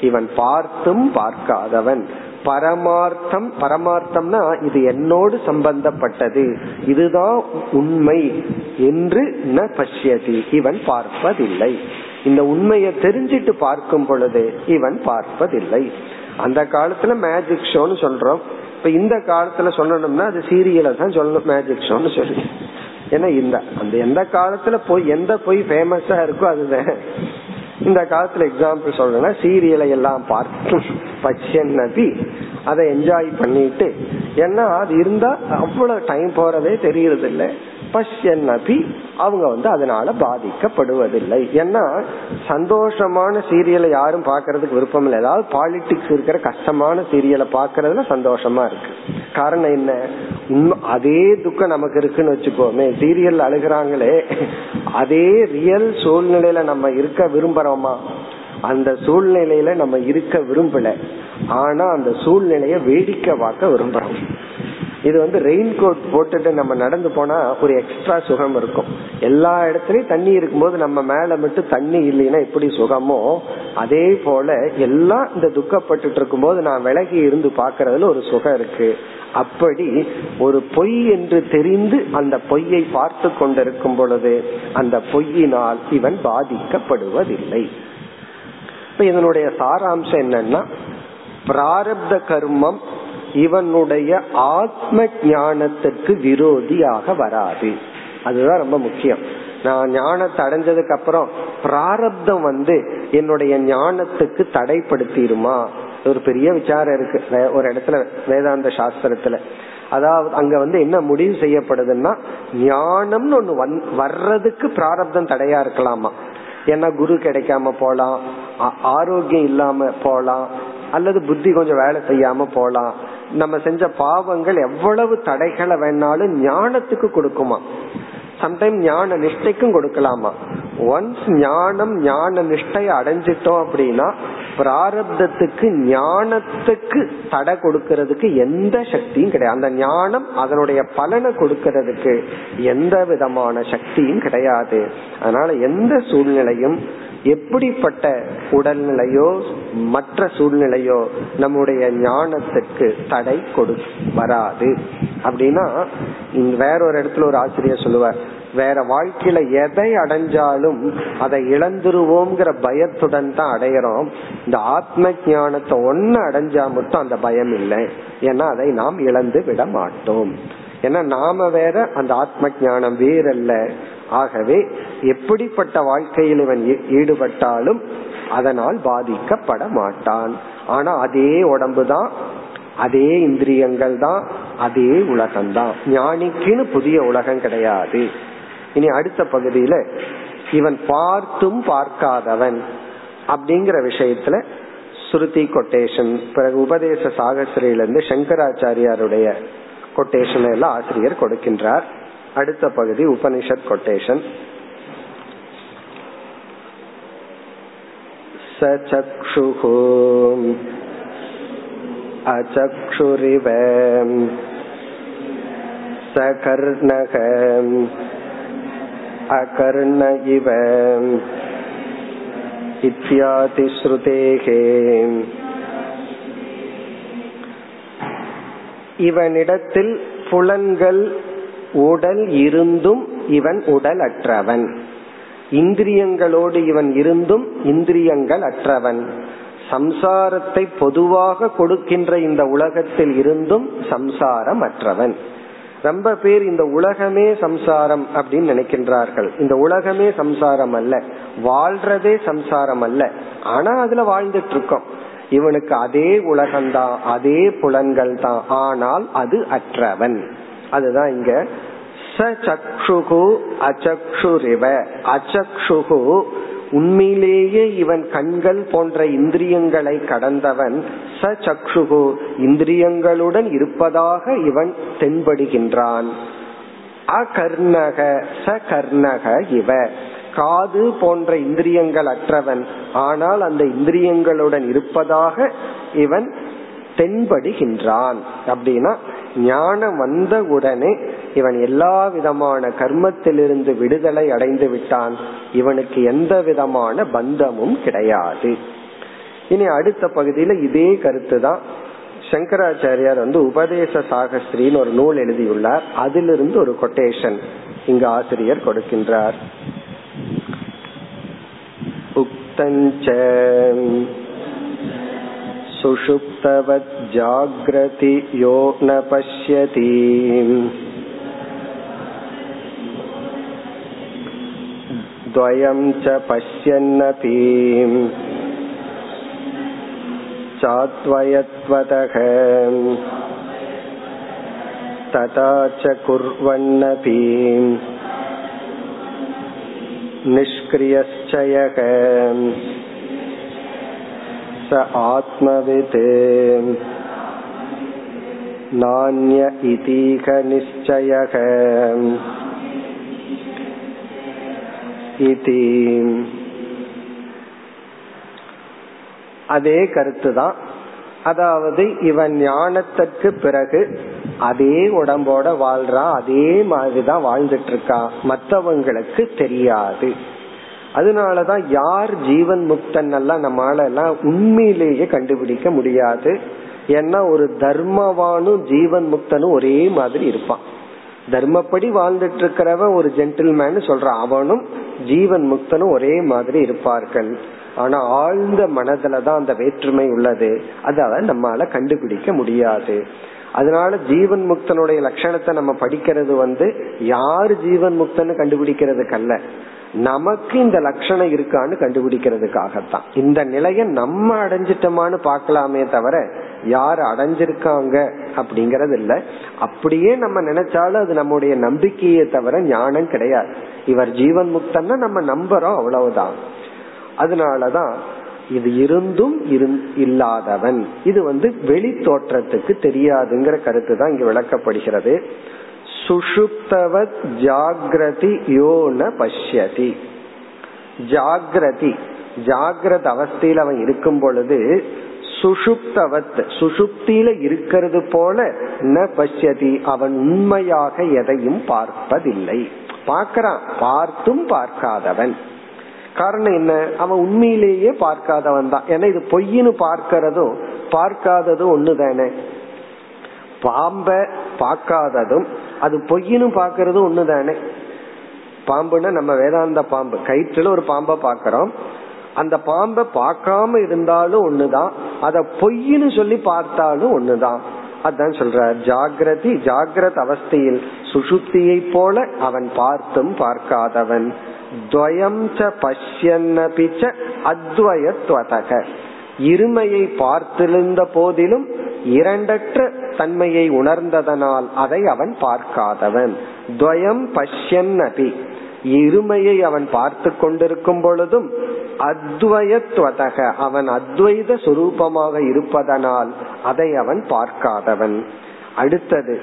இவன் பார்த்தும் பார்க்காதவன். பரமார்த்தம் பரமார்த்தம்னா இது என்னோடு சம்பந்தப்பட்டது. இதுதான் உண்மை என்று ந பஷ்யதி. இவன் பார்ப்பதில்லை. இந்த உண்மையை தெரிஞ்சிட்டு பார்க்கும் பொழுது இவன் பார்ப்பதில்லை. அந்த காலத்துல மேஜிக் ஷோன்னு சொல்றோம். இப்ப இந்த காலத்துல சொல்லணும்னா அது சீரியல தான் சொல்லணும் மேஜிக் ஷோன்னு சொல்லி. ஏன்னா இந்த அந்த எந்த காலத்துல போய் எந்த போய் ஃபேமஸா இருக்கோ அதுதான். இந்த காலத்துல எக்ஸாம்பிள் சொல்றேன்னா சீரியலை எல்லாம் பார்த்து பச்சன் நபி அதை என்ஜாய் பண்ணிட்டு ஏன்னா அது இருந்தா அவ்வளவு டைம் போறதே தெரியறது இல்லை பஷ்யன் நபி அவங்க வந்து அதனால பாதிக்கப்படுவதில்லை. ஏன்னா சந்தோஷமான சீரியலை யாரும் பாக்குறதுக்கு விருப்பம் இல்லை. ஏதாவது பாலிடிக்ஸ் இருக்கிற கஷ்டமான சீரியலை பாக்குறதுல சந்தோஷமா இருக்கு. காரணம் என்ன? அதே துக்கம் நமக்கு இருக்குன்னு வச்சுக்கோமே. சீரியல் அழுகிறாங்களே. அதே ரியல் சூழ்நிலையில நம்ம இருக்க விரும்புறோமா? அந்த சூழ்நிலையில நம்ம இருக்க விரும்பல. ஆனா அந்த சூழ்நிலைய வேடிக்கை பார்க்க விரும்புறோம். இது வந்து ரெயின் கோட் போட்டுட்டு நம்ம நடந்து போனா ஒரு எக்ஸ்ட்ரா சுகம் இருக்கும். எல்லா இடத்துலயும் தண்ணி இருக்கும்போது நம்ம மேல மட்டும் தண்ணி இல்லைன்னா எப்படி சுகமோ அதே போல எல்லாம் இந்த துக்கப்பட்டு இருக்கும் போது நான் விலகி இருந்து பாக்குறதுல ஒரு சுகம் இருக்கு. அப்படி ஒரு பொய் என்று தெரிந்து அந்த பொய்யை பார்த்து கொண்டிருக்கும் பொழுது அந்த பொய்யினால் இவன் பாதிக்கப்படுவதில்லை. இப்ப இதனுடைய சாராம்சம் என்னன்னா பிராரப்த கர்மம் இவனுடைய ஆத்ம ஞானத்திற்கு விரோதியாக வராது. அதுதான் ரொம்ப முக்கியம். நான் ஞானத்தை அடைஞ்சதுக்கு அப்புறம் பிராரப்தம் வந்து என்னுடைய ஞானத்துக்கு தடைப்படுத்திடுமா? ஒரு பெரிய விசாரம் இருக்கு. ஒரு இடத்துல வேதாந்த சாஸ்திரத்துல. அதாவது அங்க வந்து என்ன முடிவு செய்யப்படுதுன்னா ஞானம்னு ஒண்ணு வர்றதுக்கு பிராரப்தம் தடையா இருக்கலாமா? ஏன்னா குரு கிடைக்காம போலாம் ஆரோக்கியம் இல்லாம போலாம் அல்லது புத்தி கொஞ்சம் வேலை செய்யாம போலாம். நம்ம செஞ்ச பாவங்கள் எவ்வளவு தடைகளை வேணாலும் ஞானத்துக்கு கொடுக்குமா? சம்டைம் ஞான நிஷ்டைக்கும் கொடுக்கலாமா? ஒன்ஸ் ஞானம் ஞான நிஷ்டையை அடைஞ்சிட்டோம் அப்படின்னா பிராரப்தத்துக்கு ஞானத்துக்கு தடை கொடுக்கறதுக்கு எந்த சக்தியும் கிடையாது. அந்த ஞானம் அதனுடைய பலனை கொடுக்கறதுக்கு எந்த விதமான சக்தியும் கிடையாது. அதனால எந்த சூழ்நிலையும் எப்படிப்பட்ட உடல்நிலையோ மற்ற சூழ்நிலையோ நம்முடைய ஞானத்துக்கு தடை கொடு வராது. அப்படின்னா வேற ஒரு இடத்துல ஒரு ஆசிரியர் சொல்லுவார் வேற வாழ்க்கையில எதை அடைஞ்சாலும் அதை இழந்துருவோங்கிற பயத்துடன் தான் அடையிறோம். இந்த ஆத்ம ஞானத்தை ஒன்னு அடைஞ்சா மட்டும் அந்த பயம் இல்லை. ஏன்னா அதை நாம் இழந்து விட மாட்டோம். ஏன்னா நாம வேற அந்த ஆத்ம ஞானம் வேறல்ல. ஆகவே எப்படிப்பட்ட வாழ்க்கையில் இவன் ஈடுபட்டாலும் அதனால் பாதிக்கப்பட மாட்டான். ஆனா அதே உடம்பு தான் அதே இந்திரியங்கள் தான் அதே உலகம்தான் ஞானிக்குன்னு புதிய உலகம் கிடையாது. இனி அடுத்த பகுதியில இவன் பார்த்தும் பார்க்காதவன் அப்படிங்கிற விஷயத்துல ஸ்ருதி கொட்டேஷன் பிறகு உபதேச சாகசிரியிலிருந்து சங்கராச்சாரியாருடைய கொட்டேஷன் எல்லாம் ஆசிரியர் கொடுக்கின்றார். அடுத்த பகுதி உபனிஷத் கொட்டேஷன் சச்சுः अचक्षुरिव सकर्णक अकर्ण इव इत्यादि श्रुतेः இவனிடத்தில் புலன்கள் உடல் இருந்தும் இவன் உடல் அற்றவன். இந்திரியங்களோடு இவன் இருந்தும் இந்திரியங்கள் அற்றவன். சம்சாரத்தை பொதுவாக கொடுக்கின்ற இந்த உலகத்தில் இருந்தும் சம்சாரம் அற்றவன் ரொம்ப பேர் இந்த உலகமே சம்சாரம் அப்படின்னு நினைக்கின்றார்கள். இந்த உலகமே சம்சாரம் அல்ல. வாழ்றதே சம்சாரம் அல்ல. ஆனா அதுல வாழ்ந்துட்டு இருக்கோம் இவனுக்கு அதே உலகம்தான் அதே புலன்கள் தான் ஆனால் அது அற்றவன். அதுதான் இங்க. சச்சுகு அச்சுரிவ அச்சுகு உண்மையிலேயே இவன் கண்கள் போன்ற இந்திரியங்களை கடந்தவன். ச சக்ஷுகு இந்திரியங்களுடன் இருப்பதாக இவன் தென்படுகின்றான். அகர்ணக ச கர்ணக இவ. காது போன்ற இந்திரியங்கள் அற்றவன். ஆனால் அந்த இந்திரியங்களுடன் இருப்பதாக இவன் தென்படுகின்றான். அப்படின்னா ஞானம் வந்த உடனே இவன் எல்லா விதமான கர்மத்திலிருந்து விடுதலை அடைந்து விட்டான். இவனுக்கு எந்த விதமான பந்தமும் கிடையாது. இனி அடுத்த பகுதியில இதே கருத்து தான் சங்கராச்சாரியார் வந்து உபதேச சாகஸ்திரின்னு ஒரு நூல் எழுதியுள்ளார். அதிலிருந்து ஒரு கொட்டேஷன் இங்கு ஆசிரியர் கொடுக்கின்றார். உக்தஞ்ச जाग्रति यो न पश्यति। द्वयं च पश्यन्नपि चात्वयत्वतः तथा च कुर्वन्नपि निष्क्रियश्च ச ஆத்மவித் நானிய இதீக நிச்சயக இதி அதே கருத்துதான். அதாவது இவன் ஞானத்திற்கு பிறகு அதே உடம்போட வாழ்றான் அதே மாதிரிதான் வாழ்ந்துட்டு இருக்கான் மற்றவங்களுக்கு தெரியாது. அதனாலதான் யார் ஜீவன் முக்தன் எல்லாம் நம்மளால எல்லாம் உண்மையிலேயே கண்டுபிடிக்க முடியாது. ஏன்னா ஒரு தர்மவானும் ஜீவன் முக்தனும் ஒரே மாதிரி இருப்பான். தர்மப்படி வாழ்ந்துட்டு இருக்கிறவன் ஒரு ஜென்டில்மேன் சொல்றான் அவனும் ஜீவன் முக்தனும் ஒரே மாதிரி இருப்பார்கள். ஆனா ஆழ்ந்த மனதுலதான் அந்த வேற்றுமை உள்ளது. அதால நம்மால கண்டுபிடிக்க முடியாது. அதனால ஜீவன் முக்தனுடைய லட்சணத்தை நம்ம படிக்கிறது வந்து யார் ஜீவன் முக்தன்னு கண்டுபிடிக்கிறதுக்கல்ல நமக்கு இந்த லட்சணம் இருக்கான்னு கண்டுபிடிக்கிறதுக்காகத்தான். இந்த நிலையை நம்ம அடைஞ்சிட்டோமான்னு பார்க்கலாமே தவிர யார் அடைஞ்சிருக்காங்க அப்படிங்கறது இல்ல அப்படியே நம்ம நினைச்சாலும் அது நம்முடைய நம்பிக்கையே தவிர ஞானம் கிடையாது. இவர் ஜீவன் முக்தன்னா நம்ம நம்புறோம் அவ்வளவுதான். அதனாலதான் இது இருந்தும் இல்லாதவன். இது வந்து வெளி தோற்றத்துக்கு தெரியாதுங்கிற கருத்து தான் இங்க விளக்கப்படுகிறது. சுஷுப்தவத் ஜாகிரதி யோன பஷ்யதி. ஜாகிரதி ஜாகிரத அவஸ்தையில் அவன் இருக்கும் பொழுது சுஷுப்தவத் சுஷுப்தியில இருக்கிறது போல ந பஷ்யதி அவன் உண்மையாக எதையும் பார்ப்பதில்லை. பார்க்கிறான் பார்த்தும் பார்க்காதவன். காரணம் என்ன? அவன் உண்மையிலேயே பார்க்காதவன் தான். ஏன்னா இது பொய்னு பார்க்கிறதும் பார்க்காததும் ஒண்ணுதானே? பாம்ப பார்க்காததும் அது பொய்னு பாக்குறதும் ஒண்ணுதானே? பாம்புன்னா நம்ம வேதாந்த பாம்பு. கயிற்றுல ஒரு பாம்பை பாக்கிறோம் அந்த பாம்பை பார்க்காம இருந்தாலும் ஒண்ணுதான். அத பொய்னு சொல்லி பார்த்தாலும் ஒண்ணுதான். அதான் சொல்ற ஜாகிரதி ஜாகிரத அவஸ்தையில் சுசுப்தியை போல அவன் பார்த்தும் பார்க்காதவன். துவயம் ச பஷ்யன்னபிச்ச அத்வயத்வதக. இருமையை பார்த்திருந்த போதிலும் இரண்டற்ற தன்மையை உணர்ந்ததனால் அதை அவன் பார்க்காதவன். துவயம் பஷ்யன் அபி இருமையை அவன் பார்த்து கொண்டிருக்கும் பொழுதும் அத்வயத்வதக அவன் அத்வைத சுரூபமாக இருப்பதனால் அதை அவன் பார்க்காதவன். அடுத்தது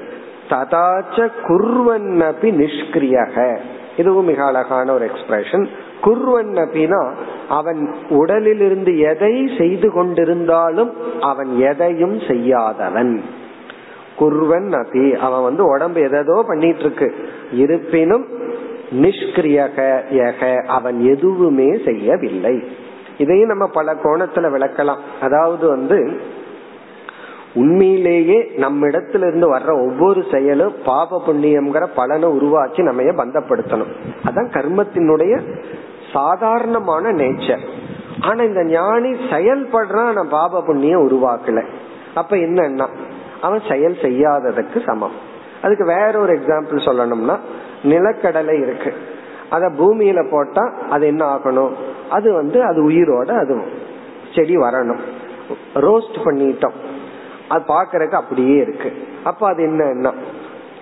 ததாச்ச குர்வன்னபி நிஷ்கிரியக. இதுவும் மிக அழகான ஒரு எக்ஸ்பிரஷன் குர்வன் அப்படின்னா அவன் உடலில் இருந்து எதை செய்து கொண்டிருந்தாலும் அவன் எதையும் செய்யாதவன். குர்வன் அபி அவன் வந்து உடம்பு எதோ பண்ணிட்டு இருக்கு இருப்பினும் நிஷ்கிரியக அவன் எதுவுமே செய்யவில்லை. இதையும் நம்ம பல கோணத்துல விளக்கலாம். அதாவது வந்து உண்மையிலேயே நம்ம இடத்துல இருந்து வர்ற ஒவ்வொரு செயலும் பாப புண்ணியம்ங்கிற பலனை உருவாக்கி நம்ம பந்தப்படுத்தணும். அதான் கர்மத்தினுடைய சாதாரணமான நேச்சர் ஆனா இந்த ஞானி செயல்படுறான் நான் பாப புண்ணியம் உருவாக்கல. அப்ப என்னன்னா அவன் செயல் செய்யாததுக்கு சமம். அதுக்கு வேற ஒரு எக்ஸாம்பிள் சொல்லணும்னா நிலக்கடலை இருக்கு. அத பூமியில போட்டா அது என்ன ஆகணும்? அது வந்து அது உயிரோட அது செடி வரணும். ரோஸ்ட் பண்ணிட்டோம். அது பாக்குறதுக்கு அப்படியே இருக்கு. அப்ப அது என்ன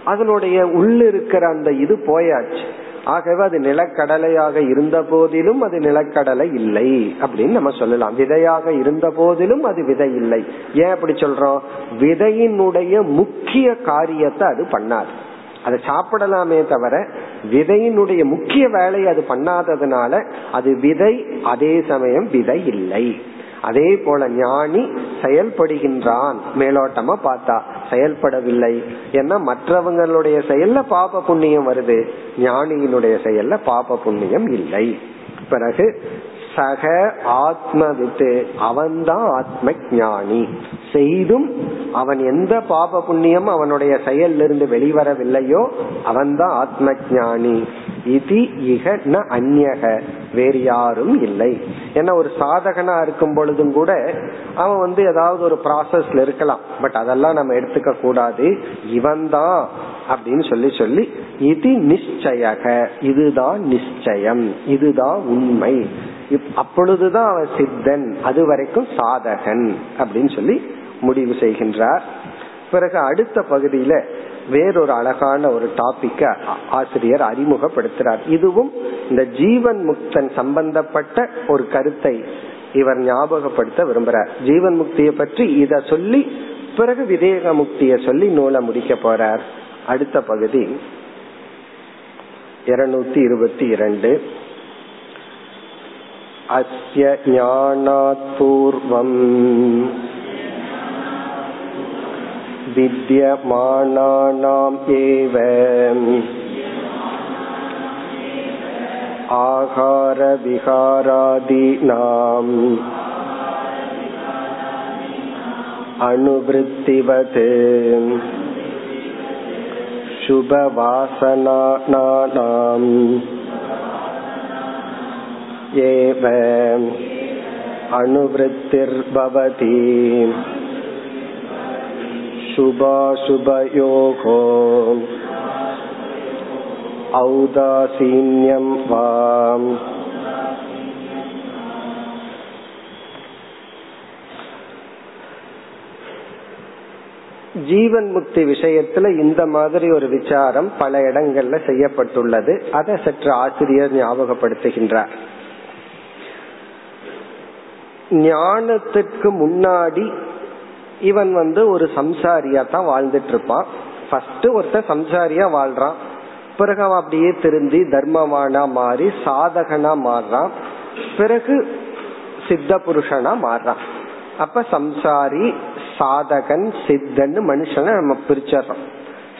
அதனுடைய உள்ள இருக்கிற அந்த இது போயாச்சு. ஆகவே அது நிலக்கடலையாக இருந்த போதிலும் அது நிலக்கடலை இல்லை அப்படின்னு நம்ம சொல்லலாம். விதையாக இருந்த போதிலும் அது விதை இல்லை. ஏன் அப்படி சொல்றோம்? விதையினுடைய முக்கிய காரியத்தை அது பண்ணாது. அதை சாப்பிடலாமே தவிர விதையினுடைய முக்கிய வேலையை அது பண்ணாததுனால அது விதை அதே சமயம் விதை இல்லை. அதே போல ஞானி செயல்படுகின்றான். மேலோட்டமா பார்த்தா செயல்படவில்லை. ஏன்னா மற்றவங்களுடைய செயல்ல பாப புண்ணியம் வருது. ஞானியினுடைய செயல்ல பாப புண்ணியம் இல்லை. பிறகு சக ஆத்ம வித்து அவன்தான் ஆத்ம ஞானி செய்தும் அவன் எந்த பாப புண்ணியம் அவனுடைய செயலிருந்து வெளிவரவில்லையோ அவன்தான் ஆத்ம ஞானி இது இக ந அந்யக வேறு யாரும் இல்லை. ஏன்னா ஒரு சாதகனா இருக்கும் பொழுதும் கூட அவன் வந்து ஏதாவது ஒரு ப்ராசஸ்ல இருக்கலாம். பட் அதெல்லாம் நம்ம எடுத்துக்க கூடாது. இவன் தான் அப்படின்னு சொல்லி சொல்லி இது நிச்சயக. இதுதான் நிச்சயம். இதுதான் உண்மை. அப்பொழுதுதான் அவன் சித்தன். அது வரைக்கும் சாதகன் அப்படின்னு சொல்லி முடிவு செய்கின்றார். பிறகு அடுத்த பகுதியில வேறொரு அழகான ஒரு டாபிக்க ஆசிரியர் அறிமுகப்படுத்துறார் இதுவும் இந்த ஜீவன் முக்தன் சம்பந்தப்பட்ட ஒரு கருத்தை இவர் ஞாபகப்படுத்த விரும்புறார் ஜீவன் முக்தியை பற்றி இத சொல்லி பிறகு விதேக முக்திய சொல்லி நூலை முடிக்க போறார் அடுத்த பகுதி இருநூத்தி இருபத்தி இரண்டு अस्य ज्ञानात् पूर्वम् विद्यमानानाम् एव आहारविहारादीनाम् अनुवृत्तिवत् शुभवासनानाम् एव अनुवृत्तिर्भवति शुभाशुभयोः औदासीन्यं वा ஜீவன் முக்தி விஷயத்துல இந்த மாதிரி ஒரு விசாரம் பல இடங்கள்ல செய்யப்பட்டுள்ளது அதை சற்று ஆசிரியர் ஞாபகப்படுத்துகின்றார் ஞானத்துக்கு முன்னாடி இவன் வந்து ஒரு சம்சாரியா தான் வாழ்ந்துட்டு இருப்பான் ஃபர்ஸ்ட் ஒருத்தர் சம்சாரியா வாழ்றான். பிறகு அவன் அப்படியே திருந்தி தர்மவானா மாறி சாதகனா மாறுறான். பிறகு சித்த புருஷனா மாறுறான். அப்ப சம்சாரி சாதகன் சித்தன்னு மனுஷனை நம்ம பிரிச்சிடறோம்.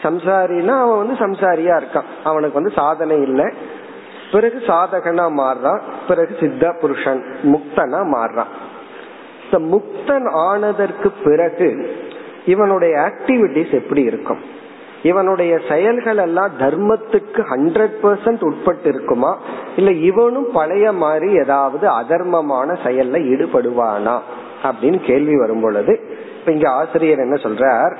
சம்சாரினா அவன் வந்து சம்சாரியா இருக்கான். அவனுக்கு வந்து சாதனை இல்லை. பிறகு சாதகனா மாறுறான். பிறகு சித்த புருஷன் முக்தனா மாறுறான். முக்தன் ஆனதற்கு பிறகு இவனுடைய ஆக்டிவிட்டிஸ் எப்படி இருக்கும்? இவனுடைய செயல்கள் எல்லாம் தர்மத்துக்கு ஹண்ட்ரட் பர்சன்ட் உட்பட்டு இருக்குமா இல்ல இவனும் பழைய மாதிரி ஏதாவது அதர்மமான செயல்ல ஈடுபடுவானா? அப்படின்னு கேள்வி வரும் பொழுது இப்ப இங்க ஆசிரியர் என்ன சொல்றார்?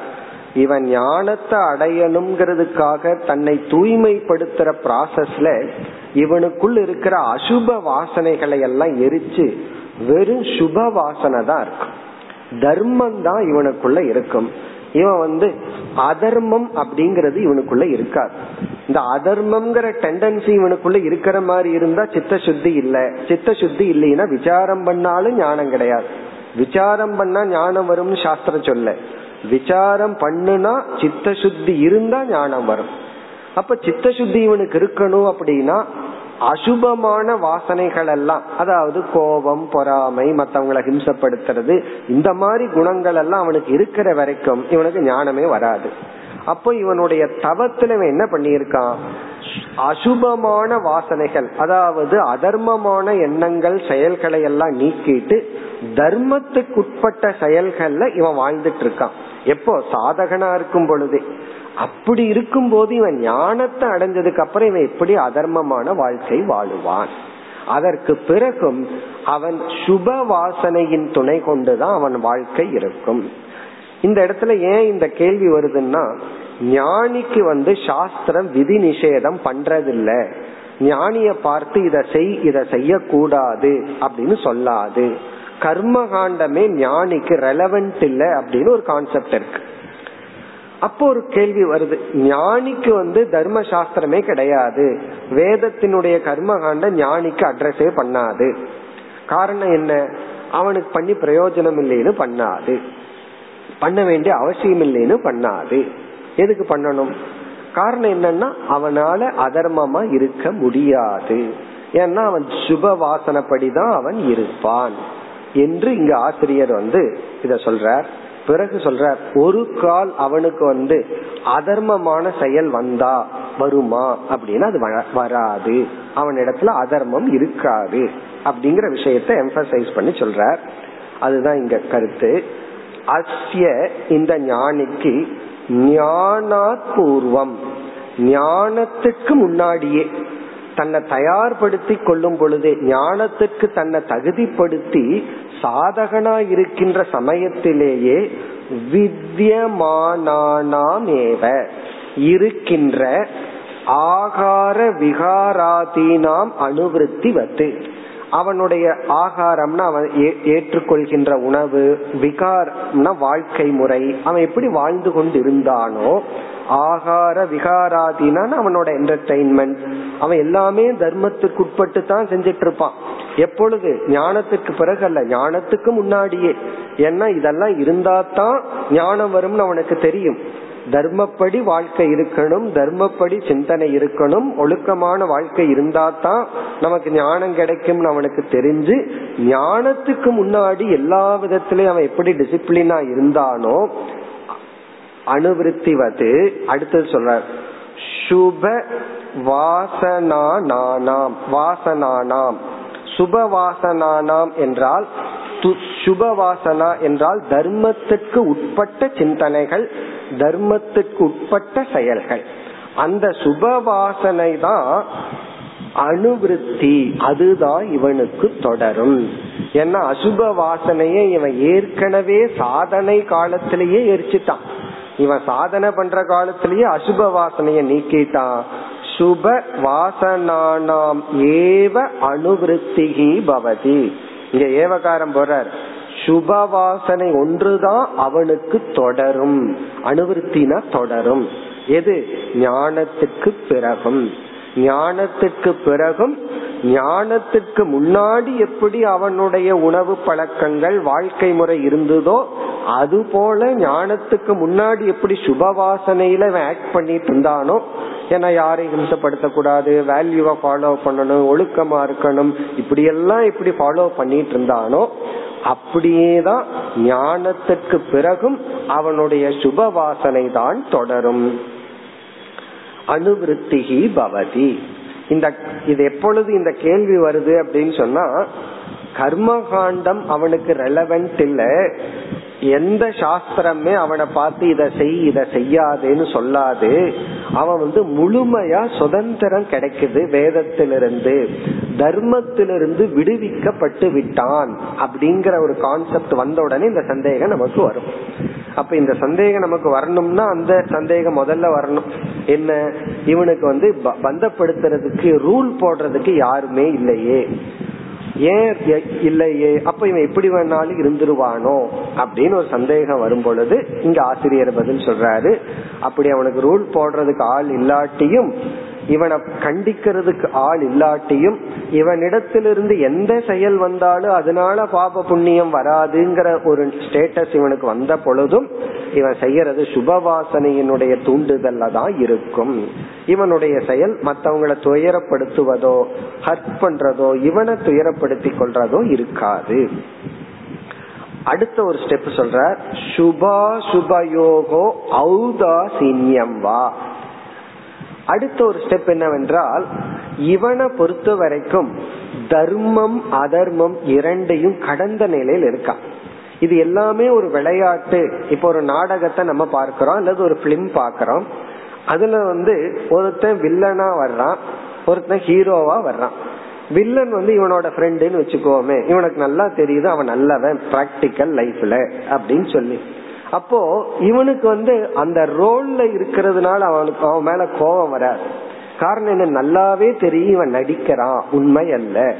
இவன் ஞானத்தை அடையணுங்கிறதுக்காக தன்னை தூய்மைப்படுத்துற ப்ராசஸ்ல இவனுக்குள் இருக்கிற அசுப வாசனைகளை எல்லாம் எரிச்சு வெறும் சுப வாசனை தான் இருக்கும். தர்மம் தான் இவனுக்குள்ள இருக்கும். இவன் வந்து அதர்மம் அப்படிங்கறது இவனுக்குள்ள இருக்காது. இந்த அதர்மம்ங்கிற டெண்டன்சி இவனுக்குள்ள இருக்கிற மாதிரி இருந்தா சித்த சுத்தி இல்ல. சித்த சுத்தி இல்லைன்னா விசாரம் பண்ணாலும் ஞானம் கிடையாது. விசாரம் பண்ணா ஞானம் வரும்னு சாஸ்திரம் சொல்ல. விசாரம் பண்ணுனா சித்த சுத்தி இருந்தா ஞானம் வரும். அப்ப சித்த சுத்தி இவனுக்கு இருக்கணும் அப்படின்னா அசுபமான வாசனைகள் எல்லாம் அதாவது கோபம் பொறாமை மத்தவங்களை ஹிம்சப்படுத்துறது இந்த மாதிரி குணங்கள் எல்லாம் அவனுக்கு இருக்கிற வரைக்கும் இவனுக்கு ஞானமே வராது. அப்போ இவனுடைய தவத்துல இவன் என்ன பண்ணியிருக்கான்? அசுபமான வாசனைகள் அதாவது அதர்மமான எண்ணங்கள் செயல்களை எல்லாம் நீக்கிட்டு தர்மத்துக்குட்பட்ட செயல்கள்ல இவன் வாழ்ந்துட்டு இருக்கான். எப்போ? சாதகனா இருக்கும் பொழுதே. அப்படி இருக்கும் போது இவன் ஞானத்தை அடைஞ்சதுக்கு அப்புறம் இவன் எப்படி அதர்மமான வாழ்க்கை வாழுவான்? அதற்கு பிறகும் அவன் சுப வாசனையின் துணை கொண்டுதான் அவன் வாழ்க்கை இருக்கும். இந்த இடத்துல ஏன் இந்த கேள்வி வருதுன்னா ஞானிக்கு வந்து சாஸ்திரம் விதி நிஷேதம் பண்றதில்ல. ஞானிய பார்த்து இத செய் இத செய்யக்கூடாது அப்படின்னு சொல்லாது. கர்மகாண்டமே ஞானிக்கு ரெலவென்ட் இல்ல அப்படின்னு ஒரு கான்செப்ட் இருக்கு. அப்போ ஒரு கேள்வி வருது. ஞானிக்கு வந்து தர்ம சாஸ்திரமே கிடையாது. வேதத்தினுடைய கர்மகாண்ட ஞானிக்கு அட்ரஸே பண்ணாது. காரணம் என்ன? அவனுக்கு பண்ணி பிரயோஜனம் இல்லைன்னு பண்ணாது. பண்ண வேண்டிய அவசியம் இல்லைன்னு பண்ணாது. எதுக்கு பண்ணணும்? காரணம் என்னன்னா அவனால அதர்மமா இருக்க முடியாது. ஏன்னா அவன் சுப வாசனப்படிதான் அவன் இருப்பான். என்று இங்க ஆசிரியர் வந்து இத சொல்றார். பிறகு சொல்றார் ஒரு கால் அவனுக்கு வந்து அதர்மமான செயல் வந்தா வருமா? அப்படின்னா அது வராது. அவன் இடத்துல அதர்மம் இருக்காது அப்படிங்கிற விஷயத்த எம்பசைஸ் பண்ணி சொல்றார். அதுதான் இங்க கருத்து. அஸ்ய இந்த ஞானிக்கு ஞானாத் பூர்வம் ஞானத்துக்கு முன்னாடியே தன்னை தயார்படுத்தி கொள்ளும் பொழுது ஞானத்துக்கு தன்னை தகுதிப்படுத்தி சாதகனா இருக்கின்ற சமயத்திலேயே வித்யமானாமேவ இருக்கின்ற ஆகார விகாராதீனாம் அனுவிருத்தி வத்து அவனுடைய ஆகாரம்னா அவன் ஏற்றுக்கொள்கின்ற உணவு விகாரம்னா வாழ்க்கை முறை அவன் எப்படி வாழ்ந்து கொண்டு இருந்தானோ ஆகார விகாராதினா அவனோட என்டர்டைன்மெண்ட் அவன் எல்லாமே தர்மத்துக்கு உட்பட்டு தான் செஞ்சிட்டு இருப்பான் எப்பொழுது? ஞானத்துக்கு பிறகு அல்ல ஞானத்துக்கு முன்னாடியே. ஏன்னா இதெல்லாம் இருந்தா தான் ஞானம் வரும்னு அவனுக்கு தெரியும். தர்மப்படி வாழ்க்கை இருக்கணும் தர்மப்படி சிந்தனை இருக்கணும் ஒழுக்கமான வாழ்க்கை இருந்தா தான் நமக்கு ஞானம் கிடைக்கும் அவனுக்கு தெரிஞ்சு ஞானத்துக்கு முன்னாடி எல்லா விதத்திலயும் அவன் எப்படி டிசிப்ளினா இருந்தானோ அணுவிருத்திவது அடுத்தது சொல்றார். சுப வாசனானாம் வாசனானாம். சுப வாசனானாம் என்றால் சுப வாசனா என்றால் தர்மத்திற்கு உட்பட்ட சிந்தனைகள் தர்மத்திற்கு உட்பட்ட செயல்கள். அந்த சுப வாசனை தான் அணுவிருத்தி அதுதான் இவனுக்கு தொடரும். ஏன்னா அசுப வாசனையை இவன் ஏற்கனவே சாதனை காலத்திலேயே எரிச்சிட்டான். இவன் சாதனை பண்ற காலத்திலேயே அசுப வாசனைய நீக்கிட்டான் சுப வாசனானாம் ஏவ அணுவிருத்திகி பவதி. இங்க ஏவகாரம் போறார் சுப வாசனை ஒன்றுதான் அவனுக்கு தொடரும். அனுவிருத்தினா தொடரும். எது? ஞானத்துக்கு பிறகும். ஞானத்துக்கு பிறகும் ஞானத்துக்கு முன்னாடி எப்படி அவனுடைய உணவு பழக்கங்கள் வாழ்க்கை முறை இருந்ததோ அது போல ஞானத்துக்கு முன்னாடி எப்படி சுப வாசனையில ஆக்ட் பண்ணிட்டு இருந்தானோ ஏன்னா யாரையும் ஹிம்சப்படுத்த கூடாது வேல்யூவை ஃபாலோ பண்ணணும் ஒழுக்கமா இருக்கணும் இப்படி எல்லாம் இப்படி ஃபாலோ பண்ணிட்டு இருந்தானோ அப்படியேதான் ஞானத்துக்கு பிறகும் அவனுடைய சுப வாசனை தான் தொடரும். அனுவிருத்திகி பவதி. இந்த இது எப்பொழுது இந்த கேள்வி வருது அப்படின்னு சொன்னா கர்மகாண்டம் அவனுக்கு ரெலவென்ட் இல்ல. எந்த சாஸ்திரமே அவனை பார்த்து இத செய் இத செய்யாதேன்னு சொல்லாது. அவன் வந்து முழுமையா சுதந்திரம் கிடைக்குது வேதத்திலிருந்து. தர்மத்திலிருந்து விடுவிக்கப்பட்டு விட்டான் அப்படிங்கிற ஒரு கான்செப்ட் வந்த உடனே இந்த சந்தேகம் நமக்கு வரும். அப்ப இந்த சந்தேகம் நமக்கு வரணும்னா அந்த சந்தேகம் முதல்ல வரணும். என்ன? இவனுக்கு வந்து பந்தப்படுத்துறதுக்கு ரூல் போடுறதுக்கு யாருமே இல்லையே. ஏன் இல்லையே? அப்ப இவன் எப்படி வேணாலும் இருந்துருவானோ? அப்படின்னு ஒரு சந்தேகம் வரும் பொழுது இங்க ஆசிரியர் பதில் சொல்றாரு. அப்படி அவனுக்கு ரூல் போடுறதுக்கு ஆள் இல்லாட்டியும் இவனை கண்டிக்கிறதுக்கு ஆள் இல்லாட்டியும் இவனிடத்திலிருந்து எந்த செயல் வந்தாலும் அதனால பாப புண்ணியம் வராதுங்கிற ஒரு ஸ்டேட்டஸ் இவனுக்கு வந்த பொழுதும் இவன் செய்யறது சுபவாசனையினுடைய தூண்டுதல்ல தான் இருக்கும். இவனுடைய செயல் மற்றவங்களை துயரப்படுத்துவதோ ஹர்ட் பண்றதோ இவனை துயரப்படுத்தி கொள்றதோ இருக்காது. அடுத்த ஒரு ஸ்டெப் சொல்ற சுபா சுபயோகோ ஔதாசீன்யம் வா. அடுத்த ஒரு ஸ்டெப் என்னவென்றால் இவனை பொறுத்த வரைக்கும் தர்மம் அதர்மம் இரண்டையும் கடந்த நிலையில் இருக்கான் இது எல்லாமே ஒரு விளையாட்டு. இப்போ ஒரு நாடகத்தை நம்ம பார்க்கிறோம் அல்லது ஒரு பிலிம் பாக்கிறோம் அதுல வந்து ஒருத்தன் வில்லனா வர்றான் ஒருத்தன் ஹீரோவா வர்றான். வில்லன் வந்து இவனோட ஃப்ரெண்டுன்னு வச்சுக்கோமே. இவனுக்கு நல்லா தெரியுது அவன் நல்லவன் பிராக்டிக்கல் லைஃப்ல அப்படின்னு சொல்லி. அப்போ இவனுக்கு வந்து அந்த ரோல்ல இருக்கிறதுனால அவனுக்கு அவன் மேல கோபம் வராது காரணம் என்ன? நல்லாவே தெரியும் இவன் நடிக்கிறான். உண்மை அல்ல.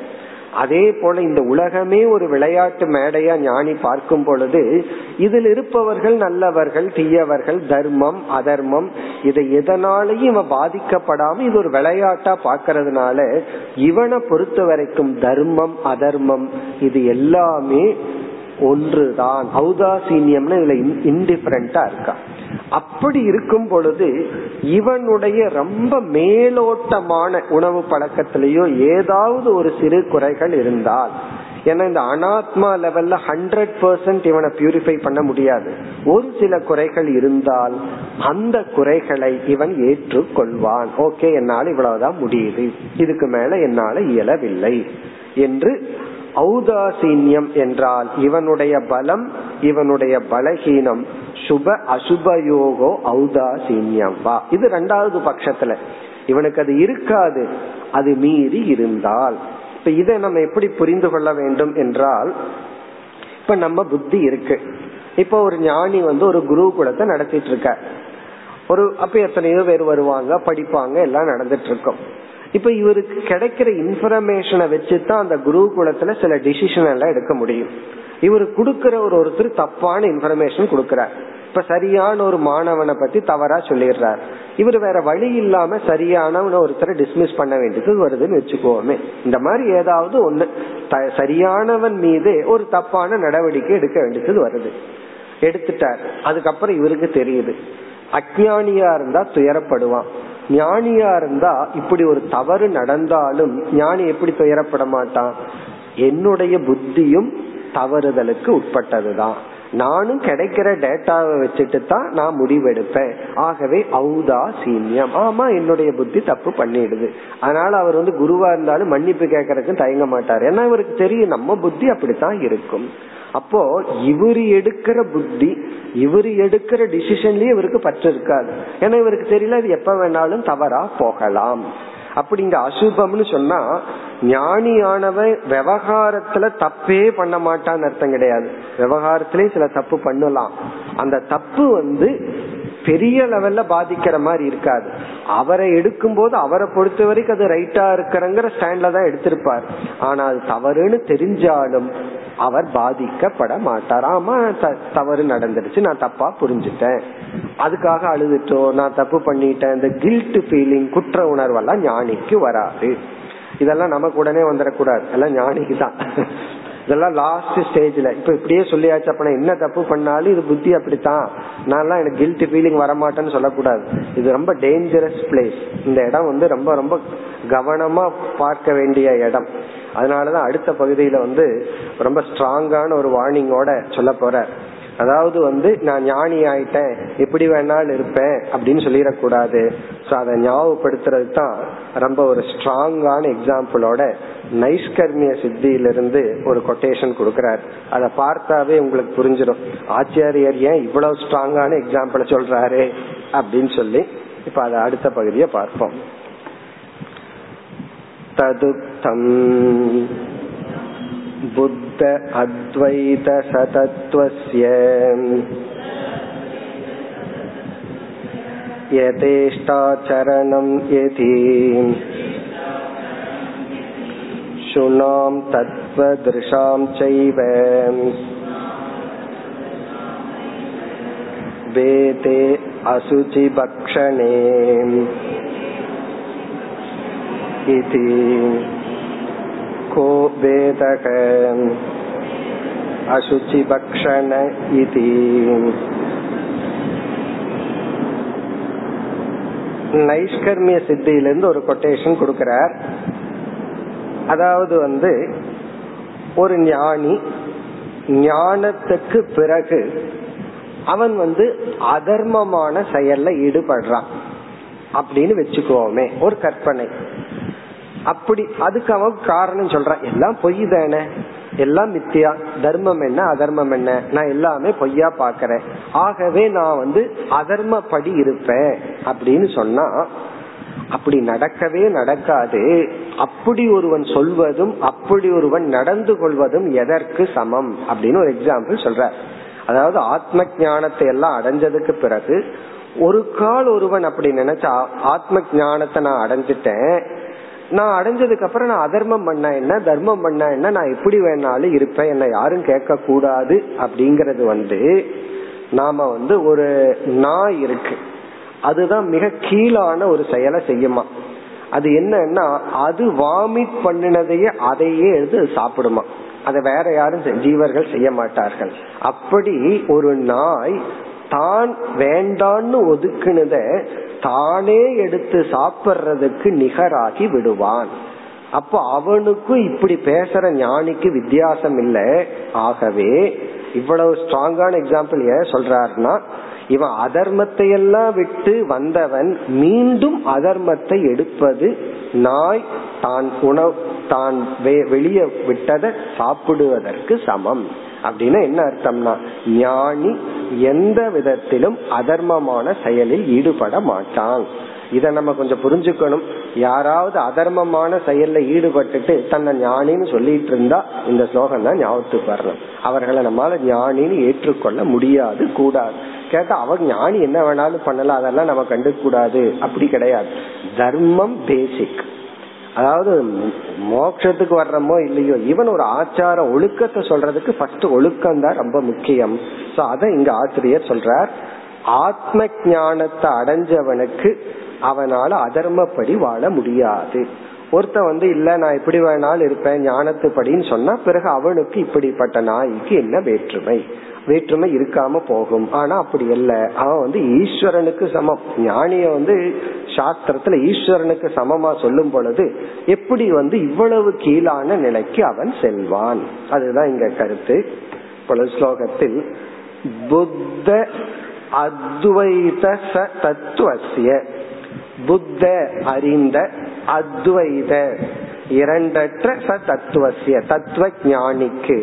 அதே போல இந்த உலகமே ஒரு விளையாட்டு மேடையா ஞானி பார்க்கும் பொழுது இதில் இருப்பவர்கள் நல்லவர்கள் தீயவர்கள் தர்மம் அதர்மம் இதை எதனாலையும் இவன் பாதிக்கப்படாம இது ஒரு விளையாட்டா பாக்கிறதுனால இவனை பொறுத்த வரைக்கும் தர்மம் அதர்மம் இது எல்லாமே ஒன்றுதான். ஔதாசீன்யம்னு இதுல இன்டிஃபரண்டா இருக்கா. அப்படி இருக்கும் பொழுது இவனுடைய ரொம்ப மேலோட்டமான உணவு பழக்கத்திலேயோ ஏதாவது ஒரு சிறு குறைகள் இருந்தால் ஏன்னா இந்த அனாத்மா லெவல்ல ஹண்ட்ரட் பர்சன்ட் இவனை பியூரிஃபை பண்ண முடியாது. ஒரு சில குறைகள் இருந்தால் அந்த குறைகளை இவன் ஏற்றுக்கொள்வான். ஓகே என்னால் இவ்வளவுதான் முடியுது. இதுக்கு மேல என்னால இயலவில்லை என்று ஔதாசீன்யம் என்றால் இவனுடைய பலம் இவனுடைய பலகீனம். சுப அசுபயோகோ ஔதாசீன்யம். வா. இது ரெண்டாவது பட்சத்துல. இவனுக்கு அது இருக்காது. அது மீறி இருந்தால். இப்ப இதை நம்ம எப்படி புரிந்து கொள்ள வேண்டும் என்றால் இப்ப நம்ம புத்தி இருக்கு. இப்ப ஒரு ஞானி வந்து ஒரு குருகுலத்தை நடத்திட்டு இருக்க ஒரு அப்ப எத்தனையோ பேர் வருவாங்க படிப்பாங்க எல்லாம் நடந்துட்டு இருக்கோம். இப்ப இவருக்கு கிடைக்கிற இன்ஃபர்மேஷனை வச்சுதான் அந்த குருகுலத்துல சில டிசிஷன் எல்லாம் எடுக்க முடியும். இவர் கொடுக்கிற ஒரு ஒருத்தர் தப்பான இன்ஃபர்மேஷன் கொடுக்கிறார். இப்ப சரியான ஒரு மாணவனை பத்தி தவறா சொல்லிடுறார். இவர் வேற வழி இல்லாம சரியான ஒருத்தரை டிஸ்மிஸ் பண்ண வேண்டியது வருதுன்னு வச்சுக்கோமே. இந்த மாதிரி ஏதாவது ஒண்ணு சரியானவன் மீது ஒரு தப்பான நடவடிக்கை எடுக்க வேண்டியது வருது. எடுத்துட்டார். அதுக்கப்புறம் இவருக்கு தெரியுது. அஜானியா இருந்தா துயரப்படுவான். ஞானியா இருந்தா இப்படி ஒரு தவறு நடந்தாலும் ஞானி எப்படி துயரப்பட மாட்டான்? என்னுடைய புத்தியும் தவறுதலுக்கு உட்பட்டதுதான். நானும் கிடைக்கிற டேட்டாவை வச்சுட்டு தான் நான் முடிவெடுப்பேன். ஆகவே ஔதா சீன்யம் ஆமா என்னுடைய புத்தி தப்பு பண்ணிடுது. அதனால அவர் வந்து குருவா இருந்தாலும் மன்னிப்பு கேட்கறதுக்கு தயங்க மாட்டார். ஏன்னா இவருக்கு தெரியும் நம்ம புத்தி அப்படித்தான் இருக்கும். அப்போ இவர் எடுக்கிற புத்தி இவர் எடுக்கிற டிசிஷன்லயே இவருக்கு பற்று இருக்காது. ஏன்னா இவருக்கு தெரியல இது எப்ப வேணாலும் தவறா போகலாம். அப்படி இங்க அசுபம்னு சொன்னா ஞானியானவன் விவகாரத்துல தப்பே பண்ண மாட்டான்னு அர்த்தம் கிடையாது. விவகாரத்திலயும் சில தப்பு பண்ணலாம். அந்த தப்பு வந்து பெரிய லெவல்ல பாதிக்கிற மாதிரி இருக்காது. அவரை எடுக்கும் போது அவரை பொறுத்த வரைக்கும் அது ரைட்டா இருக்கிறங்கிற ஸ்டாண்ட்ல தான் எடுத்திருப்பார். ஆனா அது தவறுன்னு தெரிஞ்சாலும் அவர் பாதிக்கப்பட மாட்டார். ஆமா தவறு நடந்துருச்சு நான் தப்பா புரிஞ்சுட்டேன். அதுக்காக அழுதுட்டோம். நான் தப்பு பண்ணிட்டேன். இந்த கில்ட் ஃபீலிங் குற்ற உணர்வெல்லாம் ஞானிக்கு வராது. இதெல்லாம் நமக்கு உடனே வந்துடக்கூடாது. எல்லாம் ஞானிக்கு தான். இதெல்லாம் லாஸ்ட் ஸ்டேஜ்ல இப்ப இப்படியே சொல்லியாச்சு அப்ப என்ன தப்பு பண்ணாலும் இது புத்தி அப்படித்தான். நான்லாம் எனக்கு கில்ட் ஃபீலிங் வரமாட்டேன்னு சொல்லக்கூடாது. இது ரொம்ப டேஞ்சரஸ் பிளேஸ் இந்த இடம் வந்து ரொம்ப ரொம்ப கவனமா பார்க்க வேண்டிய இடம். அதனாலதான் அடுத்த பகுதியில வந்து ரொம்ப ஸ்ட்ராங்கான ஒரு வார்னிங்கோட சொல்ல போற. அதாவது வந்து நான் ஞானி ஆயிட்டேன் எப்படி வேணாலும் இருப்பேன் அப்படின்னு சொல்லிடக்கூடாது. ஸோ அதை ஞாபகப்படுத்துறது தான் ரொம்ப ஒரு ஸ்ட்ராங்கான எக்ஸாம்பிளோட நைஷ்கர்மிய சித்தியிலிருந்து ஒரு கொட்டேஷன் கொடுக்கிறார். அதை பார்த்தாவே உங்களுக்கு புரிஞ்சிடும். ஆச்சாரியர் ஏன் இவ்வளவு ஸ்ட்ராங்கான எக்ஸாம்பிளை சொல்றாரு அப்படின்னு சொல்லி இப்ப அதை அடுத்த பகுதியை பார்ப்போம். तदुक्तम् बुद्ध अद्वैतसतत्त्वस्य यथेष्टाचरणं यदि शुणां तत्त्वदृशां चैव वेदे असुचिभक्षणे इति को वेदः अशुचिभक्षण इति நைஷ்கர்மிய சித்தியிலிருந்து ஒரு கொட்டேஷன் கொடுக்கிறார் அதாவது வந்து ஒரு ஞானி ஞானத்துக்கு பிறகு அவன் வந்து அதர்மமான செயல்ல ஈடுபடுறான் அப்படின்னு வச்சுக்கோமே ஒரு கற்பனை அப்படி அதுக்கு அவன் காரணம் சொல்றான் எல்லாம் பொய் தானே? எல்லாம் மித்தியா? தர்மம் என்ன? அதர்மம் என்ன? நான் எல்லாமே பொய்யா பாக்கிறேன் ஆகவே நான் வந்து அதர்மப்படி இருப்பேன். அப்படின்னு சொன்னா அப்படி நடக்கவே நடக்காது. அப்படி ஒருவன் சொல்வதும் அப்படி ஒருவன் நடந்து கொள்வதும் எதற்கு சமம்? அப்படின்னு ஒரு எக்ஸாம்பிள் சொல்ற அதாவது ஆத்ம ஞானத்தை எல்லாம் அடைஞ்சதுக்கு பிறகு ஒரு கால் ஒருவன் அப்படி நினைச்சா ஆத்ம ஞானத்தை நான் அடைஞ்சிட்டேன். நான் அடைஞ்சதுக்கு அப்புறம் நான் அதர்மம் பண்ண என்ன? தர்மம் பண்ண என்ன? நான் எப்படி வேணாலும் இருப்பேன். என்ன யாரும் கேட்க கூடாது அப்படிங்கறது வந்து நாம வந்து ஒரு நாய் இருக்கு. அதுதான் மிக கீழான ஒரு செயலை செய்யுமா. அது என்னன்னா அது வாமிட் பண்ணினதையே அதையே எடுத்து சாப்பிடுமா. அதை வேற யாரும் ஜீவர்கள் செய்ய மாட்டார்கள். அப்படி ஒரு நாய் தான் வேண்டான்னு ஒதுக்குனத தானே எடுத்து சாப்பிடுறதுக்கு நிகராகி விடுவான். அப்போ அவனுக்கும் இப்படி பேசுற ஞானிக்கு வித்தியாசம் இல்லை. ஆகவே இவ்வளவு ஸ்ட்ராங்கான எக்ஸாம்பிள் ஏன் சொல்றாருன்னா இவன் அதர்மத்தை எல்லாம் விட்டு வந்தவன் மீண்டும் அதர்மத்தை எடுப்பது நாய் தான் உணவு தான் வெளியே விட்டதை சாப்பிடுவதற்கு சமம். அப்படின்னா என்ன அர்த்தம்னா ஞானி எந்த விதத்திலும் அதர்மமான செயலில் ஈடுபட மாட்டான். இத நம்ம கொஞ்சம் புரிஞ்சுக்கணும். யாராவது அதர்மமான செயல்ல ஈடுபட்டுட்டு தன்னை ஞானின்னு சொல்லிட்டு இருந்தா இந்த ஸ்லோகம் தான் ஞாபகத்துக்கு வரணும். அவர்களை நம்மளால ஞானின்னு ஏற்றுக்கொள்ள முடியாது கூடாது. கேட்டா அவங்க ஞானி என்ன வேணாலும் பண்ணலாம் அதெல்லாம் நம்ம கண்டுக்க கூடாது. அப்படி கிடையாது. தர்மம் பேசிக் அதாவது மோட்சத்துக்கு வர்றமோ இல்லையோ இவன் ஒரு ஆச்சார ஒழுக்கத்தை சொல்றதுக்கு ஃபர்ஸ்ட் ஒழுக்கம் தான் ரொம்ப முக்கியம். சோ அத இங்க ஆசிரியர் சொல்றார். ஆத்ம ஞானத்தை அடைஞ்சவனுக்கு அவனால அதர்மப்படி வாழ முடியாது. ஒருத்த வந்து இல்ல நான் இப்படி வேணாலும் இருப்பேன் ஞானத்துப்படின்னு சொன்னா பிறகு அவனுக்கு இப்படிப்பட்ட நாய்க்கு என்ன வேற்றுமை? வேற்றுமை இருக்காம போகும். ஆனா அப்படி இல்ல அவன் வந்து ஈஸ்வரனுக்கு சமம். ஞானிய வந்து சாஸ்திரத்துல ஈஸ்வரனுக்கு சமமா சொல்லும் பொழுது எப்படி வந்து இவ்வளவு கீழான நிலைக்கு அவன் செல்வான்? அதுதான் இங்க கருத்து. பல ஸ்லோகத்தில் புத்த அத்வைத ச தத்துவசிய புத்த அறிந்த அத்வைத இரண்டற்ற ச தத்துவசிய தத்துவ ஞானிக்கு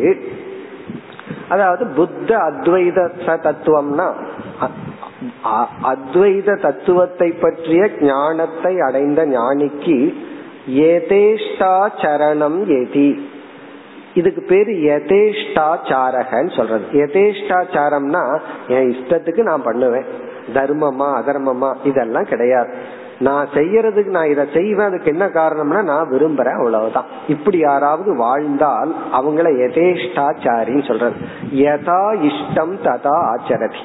அதாவது புத்த அத்வைத தத்துவம்னா அத்வைத தத்துவத்தை பற்றிய ஞானத்தை அடைந்த ஞானிக்கு ஏதேஷ்டாச்சரணம் எதி இதுக்கு பேரு யதேஷ்டாச்சாரகன்னு சொல்றது. யதேஷ்டாச்சாரம்னா என் இஷ்டத்துக்கு நான் பண்ணுவேன். தர்மமா அதர்மமா இதெல்லாம் கிடையாது. நான் செய்யறதுக்கு நான் இதை செய்வேன் அதுக்கு என்ன காரணம்னா நான் விரும்புறேன் அவ்வளவுதான். இப்படி யாராவது வாழ்ந்தால் அவங்கள யதேஷ்டாச்சாரின்னு சொல்றது. யதா இஷ்டம் ததா ஆச்சரதி.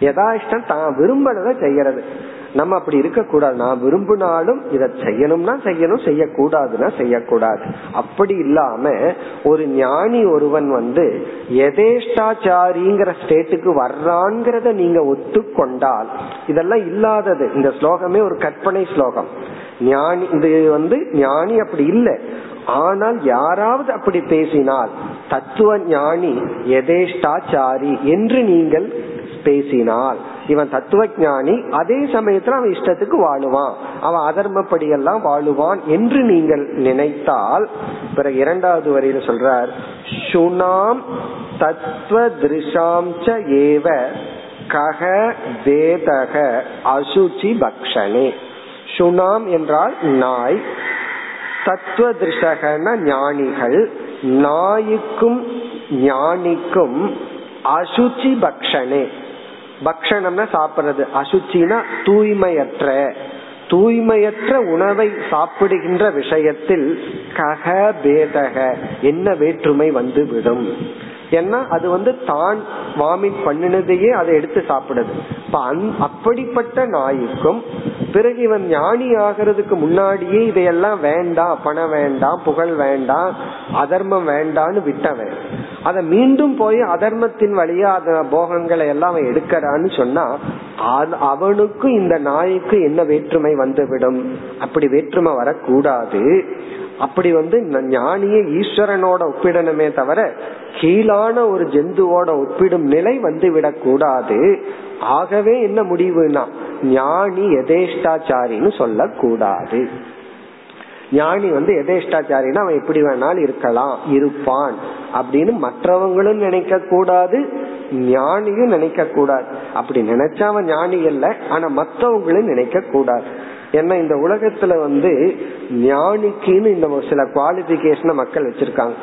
யதா இஷ்டம் தான் விரும்புறத செய்யறது. நம்ம அப்படி இருக்க கூடாது நான் விரும்பினாலும் இதை செய்யணும்னா செய்யணும் செய்யக்கூடாதுன்னா செய்யக்கூடாது. அப்படி இல்லாம ஒரு ஞானி ஒருவன் வந்து எதேஷ்டாச்சாரிங்கிற ஸ்டேட்டுக்கு வர்றான்ங்கிறத நீங்க ஒத்துக்கொண்டால் இதெல்லாம் இல்லாதது. இந்த ஸ்லோகமே ஒரு கற்பனை ஸ்லோகம். ஞானி இது வந்து ஞானி அப்படி இல்லை. ஆனால் யாராவது அப்படி பேசினால் தத்துவ ஞானி எதேஷ்டாச்சாரி என்று நீங்கள் பேசினால் இவன் தத்துவ ஞானி அதே சமயத்துல அவன் இஷ்டத்துக்கு வாழுவான். அவன் அதர்மப்படி எல்லாம் வாழுவான் என்று நீங்கள் நினைத்தால் பிறகு இரண்டாவது வரையில சொல்றார் சுனாம் தத்துவ திருஷாம்ச ஏவ கக வேதக அசுச்சி பக்ஷனே. சுனாம் என்றால் நாய். தத்துவ திருஷகன ஞானிகள் நாய்க்கும் ஞானிக்கும் அசுச்சி பக்ஷனே. பக்ஷணம்னா சாப்பிடுறது. அசுச்சினா தூய்மையற்ற. தூய்மையற்ற உணவை சாப்பிடுகின்ற விஷயத்தில் கக பேதக என்ன வேற்றுமை வந்து விடும் ஏன்னா அது வந்து தான் வாமிட் பண்ணினதையே அதை எடுத்து சாப்பிடுது. அப்படிப்பட்ட நாய்க்கும் பிறகு இவன் ஞானி ஆகிறதுக்கு முன்னாடியே இதையெல்லாம் வேண்டாம் பணம் வேண்டாம் புகழ் வேண்டாம் அதர்மம் வேண்டான்னு விட்டவன். அதை மீண்டும் போய் அதர்மத்தின் வழியா அத போகங்களை எல்லாம் அவன் எடுக்கிறான்னு சொன்னா அவனுக்கும் இந்த நாய்க்கு என்ன வேற்றுமை வந்துவிடும்? அப்படி வேற்றுமை வரக்கூடாது. அப்படி வந்து ஞானிய ஈஸ்வரனோட ஒப்பிடணுமே தவிர கீழான ஒரு ஜந்துவோட ஒப்பிடும் நிலை வந்து விடக்கூடாது ஆகவே என்ன முடிவுனா ஞானி எதேஷ்டாச்சாரின்னு சொல்லக்கூடாது. ஞானி வந்து எதேஷ்டாச்சாரின்னா அவன் எப்படி வேணாலும் இருக்கலாம் இருப்பான். அப்படின்னு மற்றவங்களும் நினைக்க கூடாது ஞானியும் நினைக்க கூடாது. அப்படி நினைச்சா ஞானி இல்ல ஆனா மற்றவங்களும் நினைக்க கூடாது. ஏன்னா இந்த உலகத்துல வந்து ஞானிக்குன்னு இந்த சில குவாலிபிகேஷனை மக்கள் வச்சிருக்காங்க.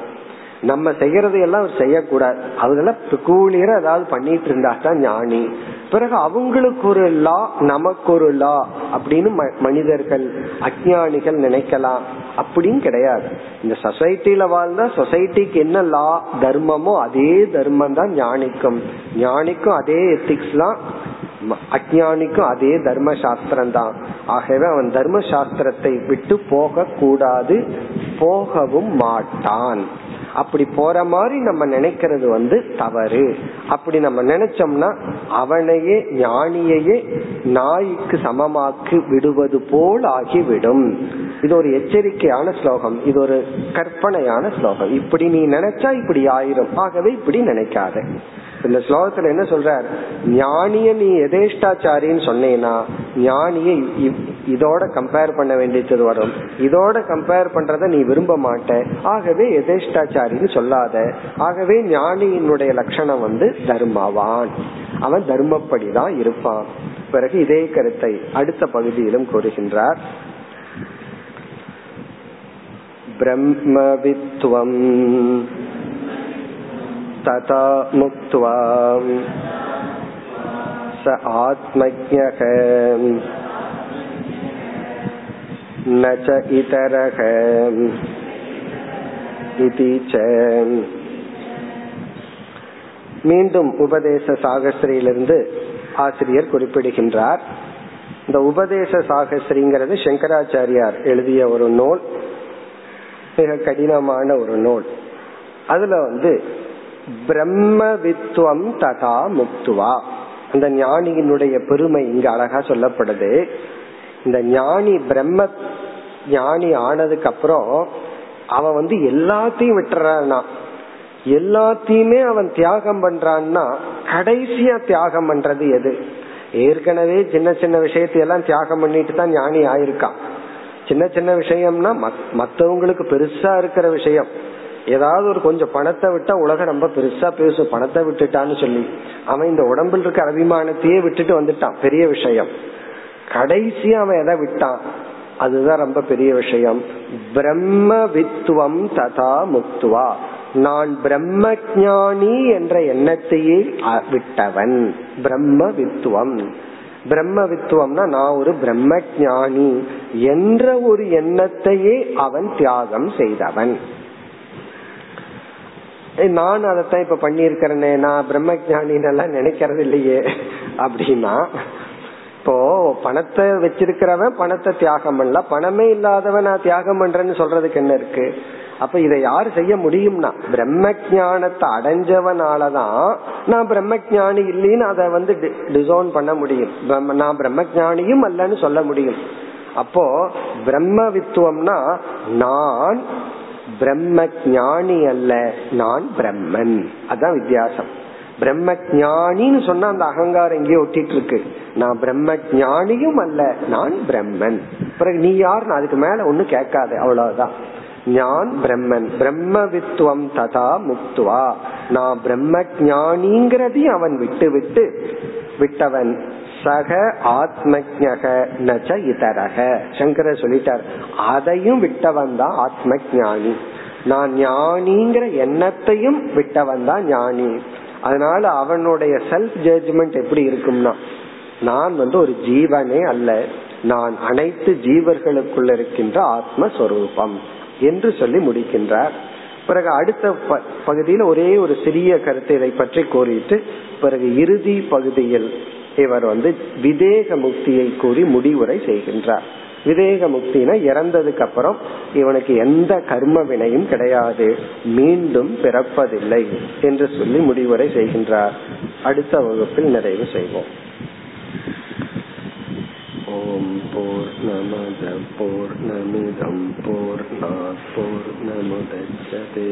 நம்ம செய்யறதையெல்லாம் அவர் செய்யக்கூடாது. அதெல்லாம் பெக்கூலியரா ஏதாவது பண்ணிட்டு இருந்தா தான் ஞானி. பிறகு அவங்களுக்கு ஒரு லா நமக்கு ஒரு லா அப்படின்னு மனிதர்கள் அஜானிகள் நினைக்கலாம். அப்படின்னு கிடையாது. இந்த சொசைட்டில வாழ்ந்தா சொசைட்டிக்கு என்ன லா தர்மமோ அதே தர்மம் தான் ஞானிக்கும். ஞானிக்கும் அதே எத்திக்ஸ் தான் அஜானிக்கும் அதே தர்ம சாஸ்திரம் தான். ஆகவே அவன் தர்ம சாஸ்திரத்தை விட்டு போக கூடாது போகவும் மாட்டான். அப்படி போற மாதிரி நம்ம நினைக்கிறது வந்து தவறு. அப்படி நம்ம நினைச்சோம்னா அவனையே ஞானியையே நாய்க்கு சமமாக்கி விடுவது போல் ஆகிவிடும். இது ஒரு எச்சரிக்கையான ஸ்லோகம். இது ஒரு கற்பனையான ஸ்லோகம். இப்படி நீ நினைச்சா இப்படி ஆயிரும். ஆகவே இப்படி நினைக்காத. இந்த ஸ்லோகத்துல என்ன சொல்றார்? ஞானிய நீ எதேஷ்டாச்சாரின்னு சொன்னேன்னா ஞானிய இதோட கம்பேர் பண்ண வேண்டியது வரும். இதோட கம்பேர் பண்றத நீ விரும்ப மாட்ட. ஆகவே எதேஷ்டாச்சாரின்னு சொல்லாத. ஆகவே ஞானியினுடைய லட்சணம் வந்து தர்மவான். அவன் தர்மப்படிதான் இருப்பான். பிறகு இதே கருத்தை அடுத்த பகுதியிலும் கூறுகின்றார். பிரம்மவித்வம் तथा मुक्त्वा स आत्मज्ञः न च इतरः इति च மீண்டும் உபதேச சாகஸ்திரியிலிருந்து ஆசிரியர் குறிப்பிடுகின்றார் இந்த உபதேச சாகஸ்திரிங்கிறது சங்கராச்சாரியார் எழுதிய ஒரு நூல் மிக கடினமான ஒரு நூல் அதுல வந்து பிரம்மவித்துவம் ததா முக்துவா. அந்த ஞானியினுடைய பெருமை இங்க அழகா சொல்லப்படுது. இந்த ஞானி பிரம்ம ஞானி ஆனதுக்கு அப்புறம் அவன் வந்து எல்லாத்தையும் விட்டுறான்னா. எல்லாத்தையுமே அவன் தியாகம் பண்றான்னா கடைசியா தியாகம் பண்றது எது? ஏற்கனவே சின்ன சின்ன விஷயத்தையெல்லாம் தியாகம் பண்ணிட்டு தான் ஞானி ஆயிருக்கான். சின்ன சின்ன விஷயம்னா மத்தவங்களுக்கு பெருசா இருக்கிற விஷயம். ஏதாவது ஒரு கொஞ்சம் பணத்தை விட்டா உலகம் ரொம்ப பெருசா பேசும். பணத்தை விட்டுட்டான்னு சொல்லி. அவன் இந்த உடம்பில் இருக்க அபிமானத்தையே விட்டுட்டு வந்துட்டான். பெரிய விஷயம். கடைசியா அவன் எதை விட்டான்? அதுதான் ரொம்ப பெரிய விஷயம். பிரம்ம வித்துவம் ததா முக்துவா. நான் பிரம்ம ஜானி என்ற எண்ணத்தையே விட்டவன். பிரம்ம வித்துவம் பிரம்ம வித்துவம்னா நான் ஒரு பிரம்ம ஜானி என்ற ஒரு எண்ணத்தையே அவன் தியாகம் செய்தவன். நான் அதைத்தான் இப்ப பண்ணிருக்கிறேனே நான் பிரம்ம ஜானின்னு நினைக்கிறது இல்லையே அப்படின்னா இப்போ பணத்தை வச்சிருக்கிறவன் பணத்தை தியாகம் பண்ணல பணமே இல்லாதவன் நான் தியாகம் பண்றேன்னு சொல்றதுக்கு என்ன இருக்கு? அப்ப இதை யாரு செய்ய முடியும்னா பிரம்ம ஜானத்தை அடைஞ்சவனாலதான் நான் பிரம்ம ஜானி இல்லைன்னு அதை வந்து டிசோன் பண்ண முடியும். நான் பிரம்ம ஜானியும் அல்லன்னு சொல்ல முடியும். அப்போ பிரம்ம வித்துவம்னா நான் பிரம்ம ஞானி அல்ல நான் பிரம்மன். அதான் வித்தியாசம். பிரம்ம ஞானின்னு சொன்னா அந்த அகங்காரம் எங்கேயோ ஒட்டிட்டு இருக்கு நான் பிரம்ம ஞானியும் அல்ல நான் பிரம்மன். பிறகு நீ யார்? அதுக்கு மேல ஒண்ணு கேட்காது அவ்வளவுதான். ஞான் பிரம்மன். பிரம்ம வித்துவம் ததா முக்துவா. நான் பிரம்ம ஞானிங்கிறதையும் அவன் விட்டு விட்டு விட்டவன். சக ஆத்மஜக நச்ச இதரக. சங்கர சொல்லிட்டார் அதையும் விட்டவன் தான் ஆத்ம ஞானி நான் ஞானிங்கிற எண்ணத்தையும் விட்டவன் தான் ஞானி. அதனால அவனுடைய செல்ஃப் ஜட்ஜ்மெண்ட் எப்படி இருக்கும்னா நான் வந்து ஒரு ஜீவனே அல்ல. நான் அனைத்து ஜீவர்களுக்குள்ள இருக்கின்ற ஆத்மஸ்வரூபம் என்று சொல்லி முடிக்கின்றார். பிறகு அடுத்த பகுதியில் ஒரே ஒரு சிறிய கருத்தை இதை பற்றி கூறிட்டு பிறகு இறுதி பகுதியில் இவர் வந்து விதேக முக்தியை கூறி முடிவுரை செய்கின்றார். விதேக முக்தினா இறந்ததுக்கு அப்புறம் இவனுக்கு எந்த கர்ம வினையும் கிடையாது. மீண்டும் பிறப்பதில்லை என்று சொல்லி முடிவுரை செய்கின்றார். அடுத்த வகுப்பில் நிறைவு செய்வோம். ஓம் போர் நமத போர் நமிதம் போர் போர் நமுதச்சதே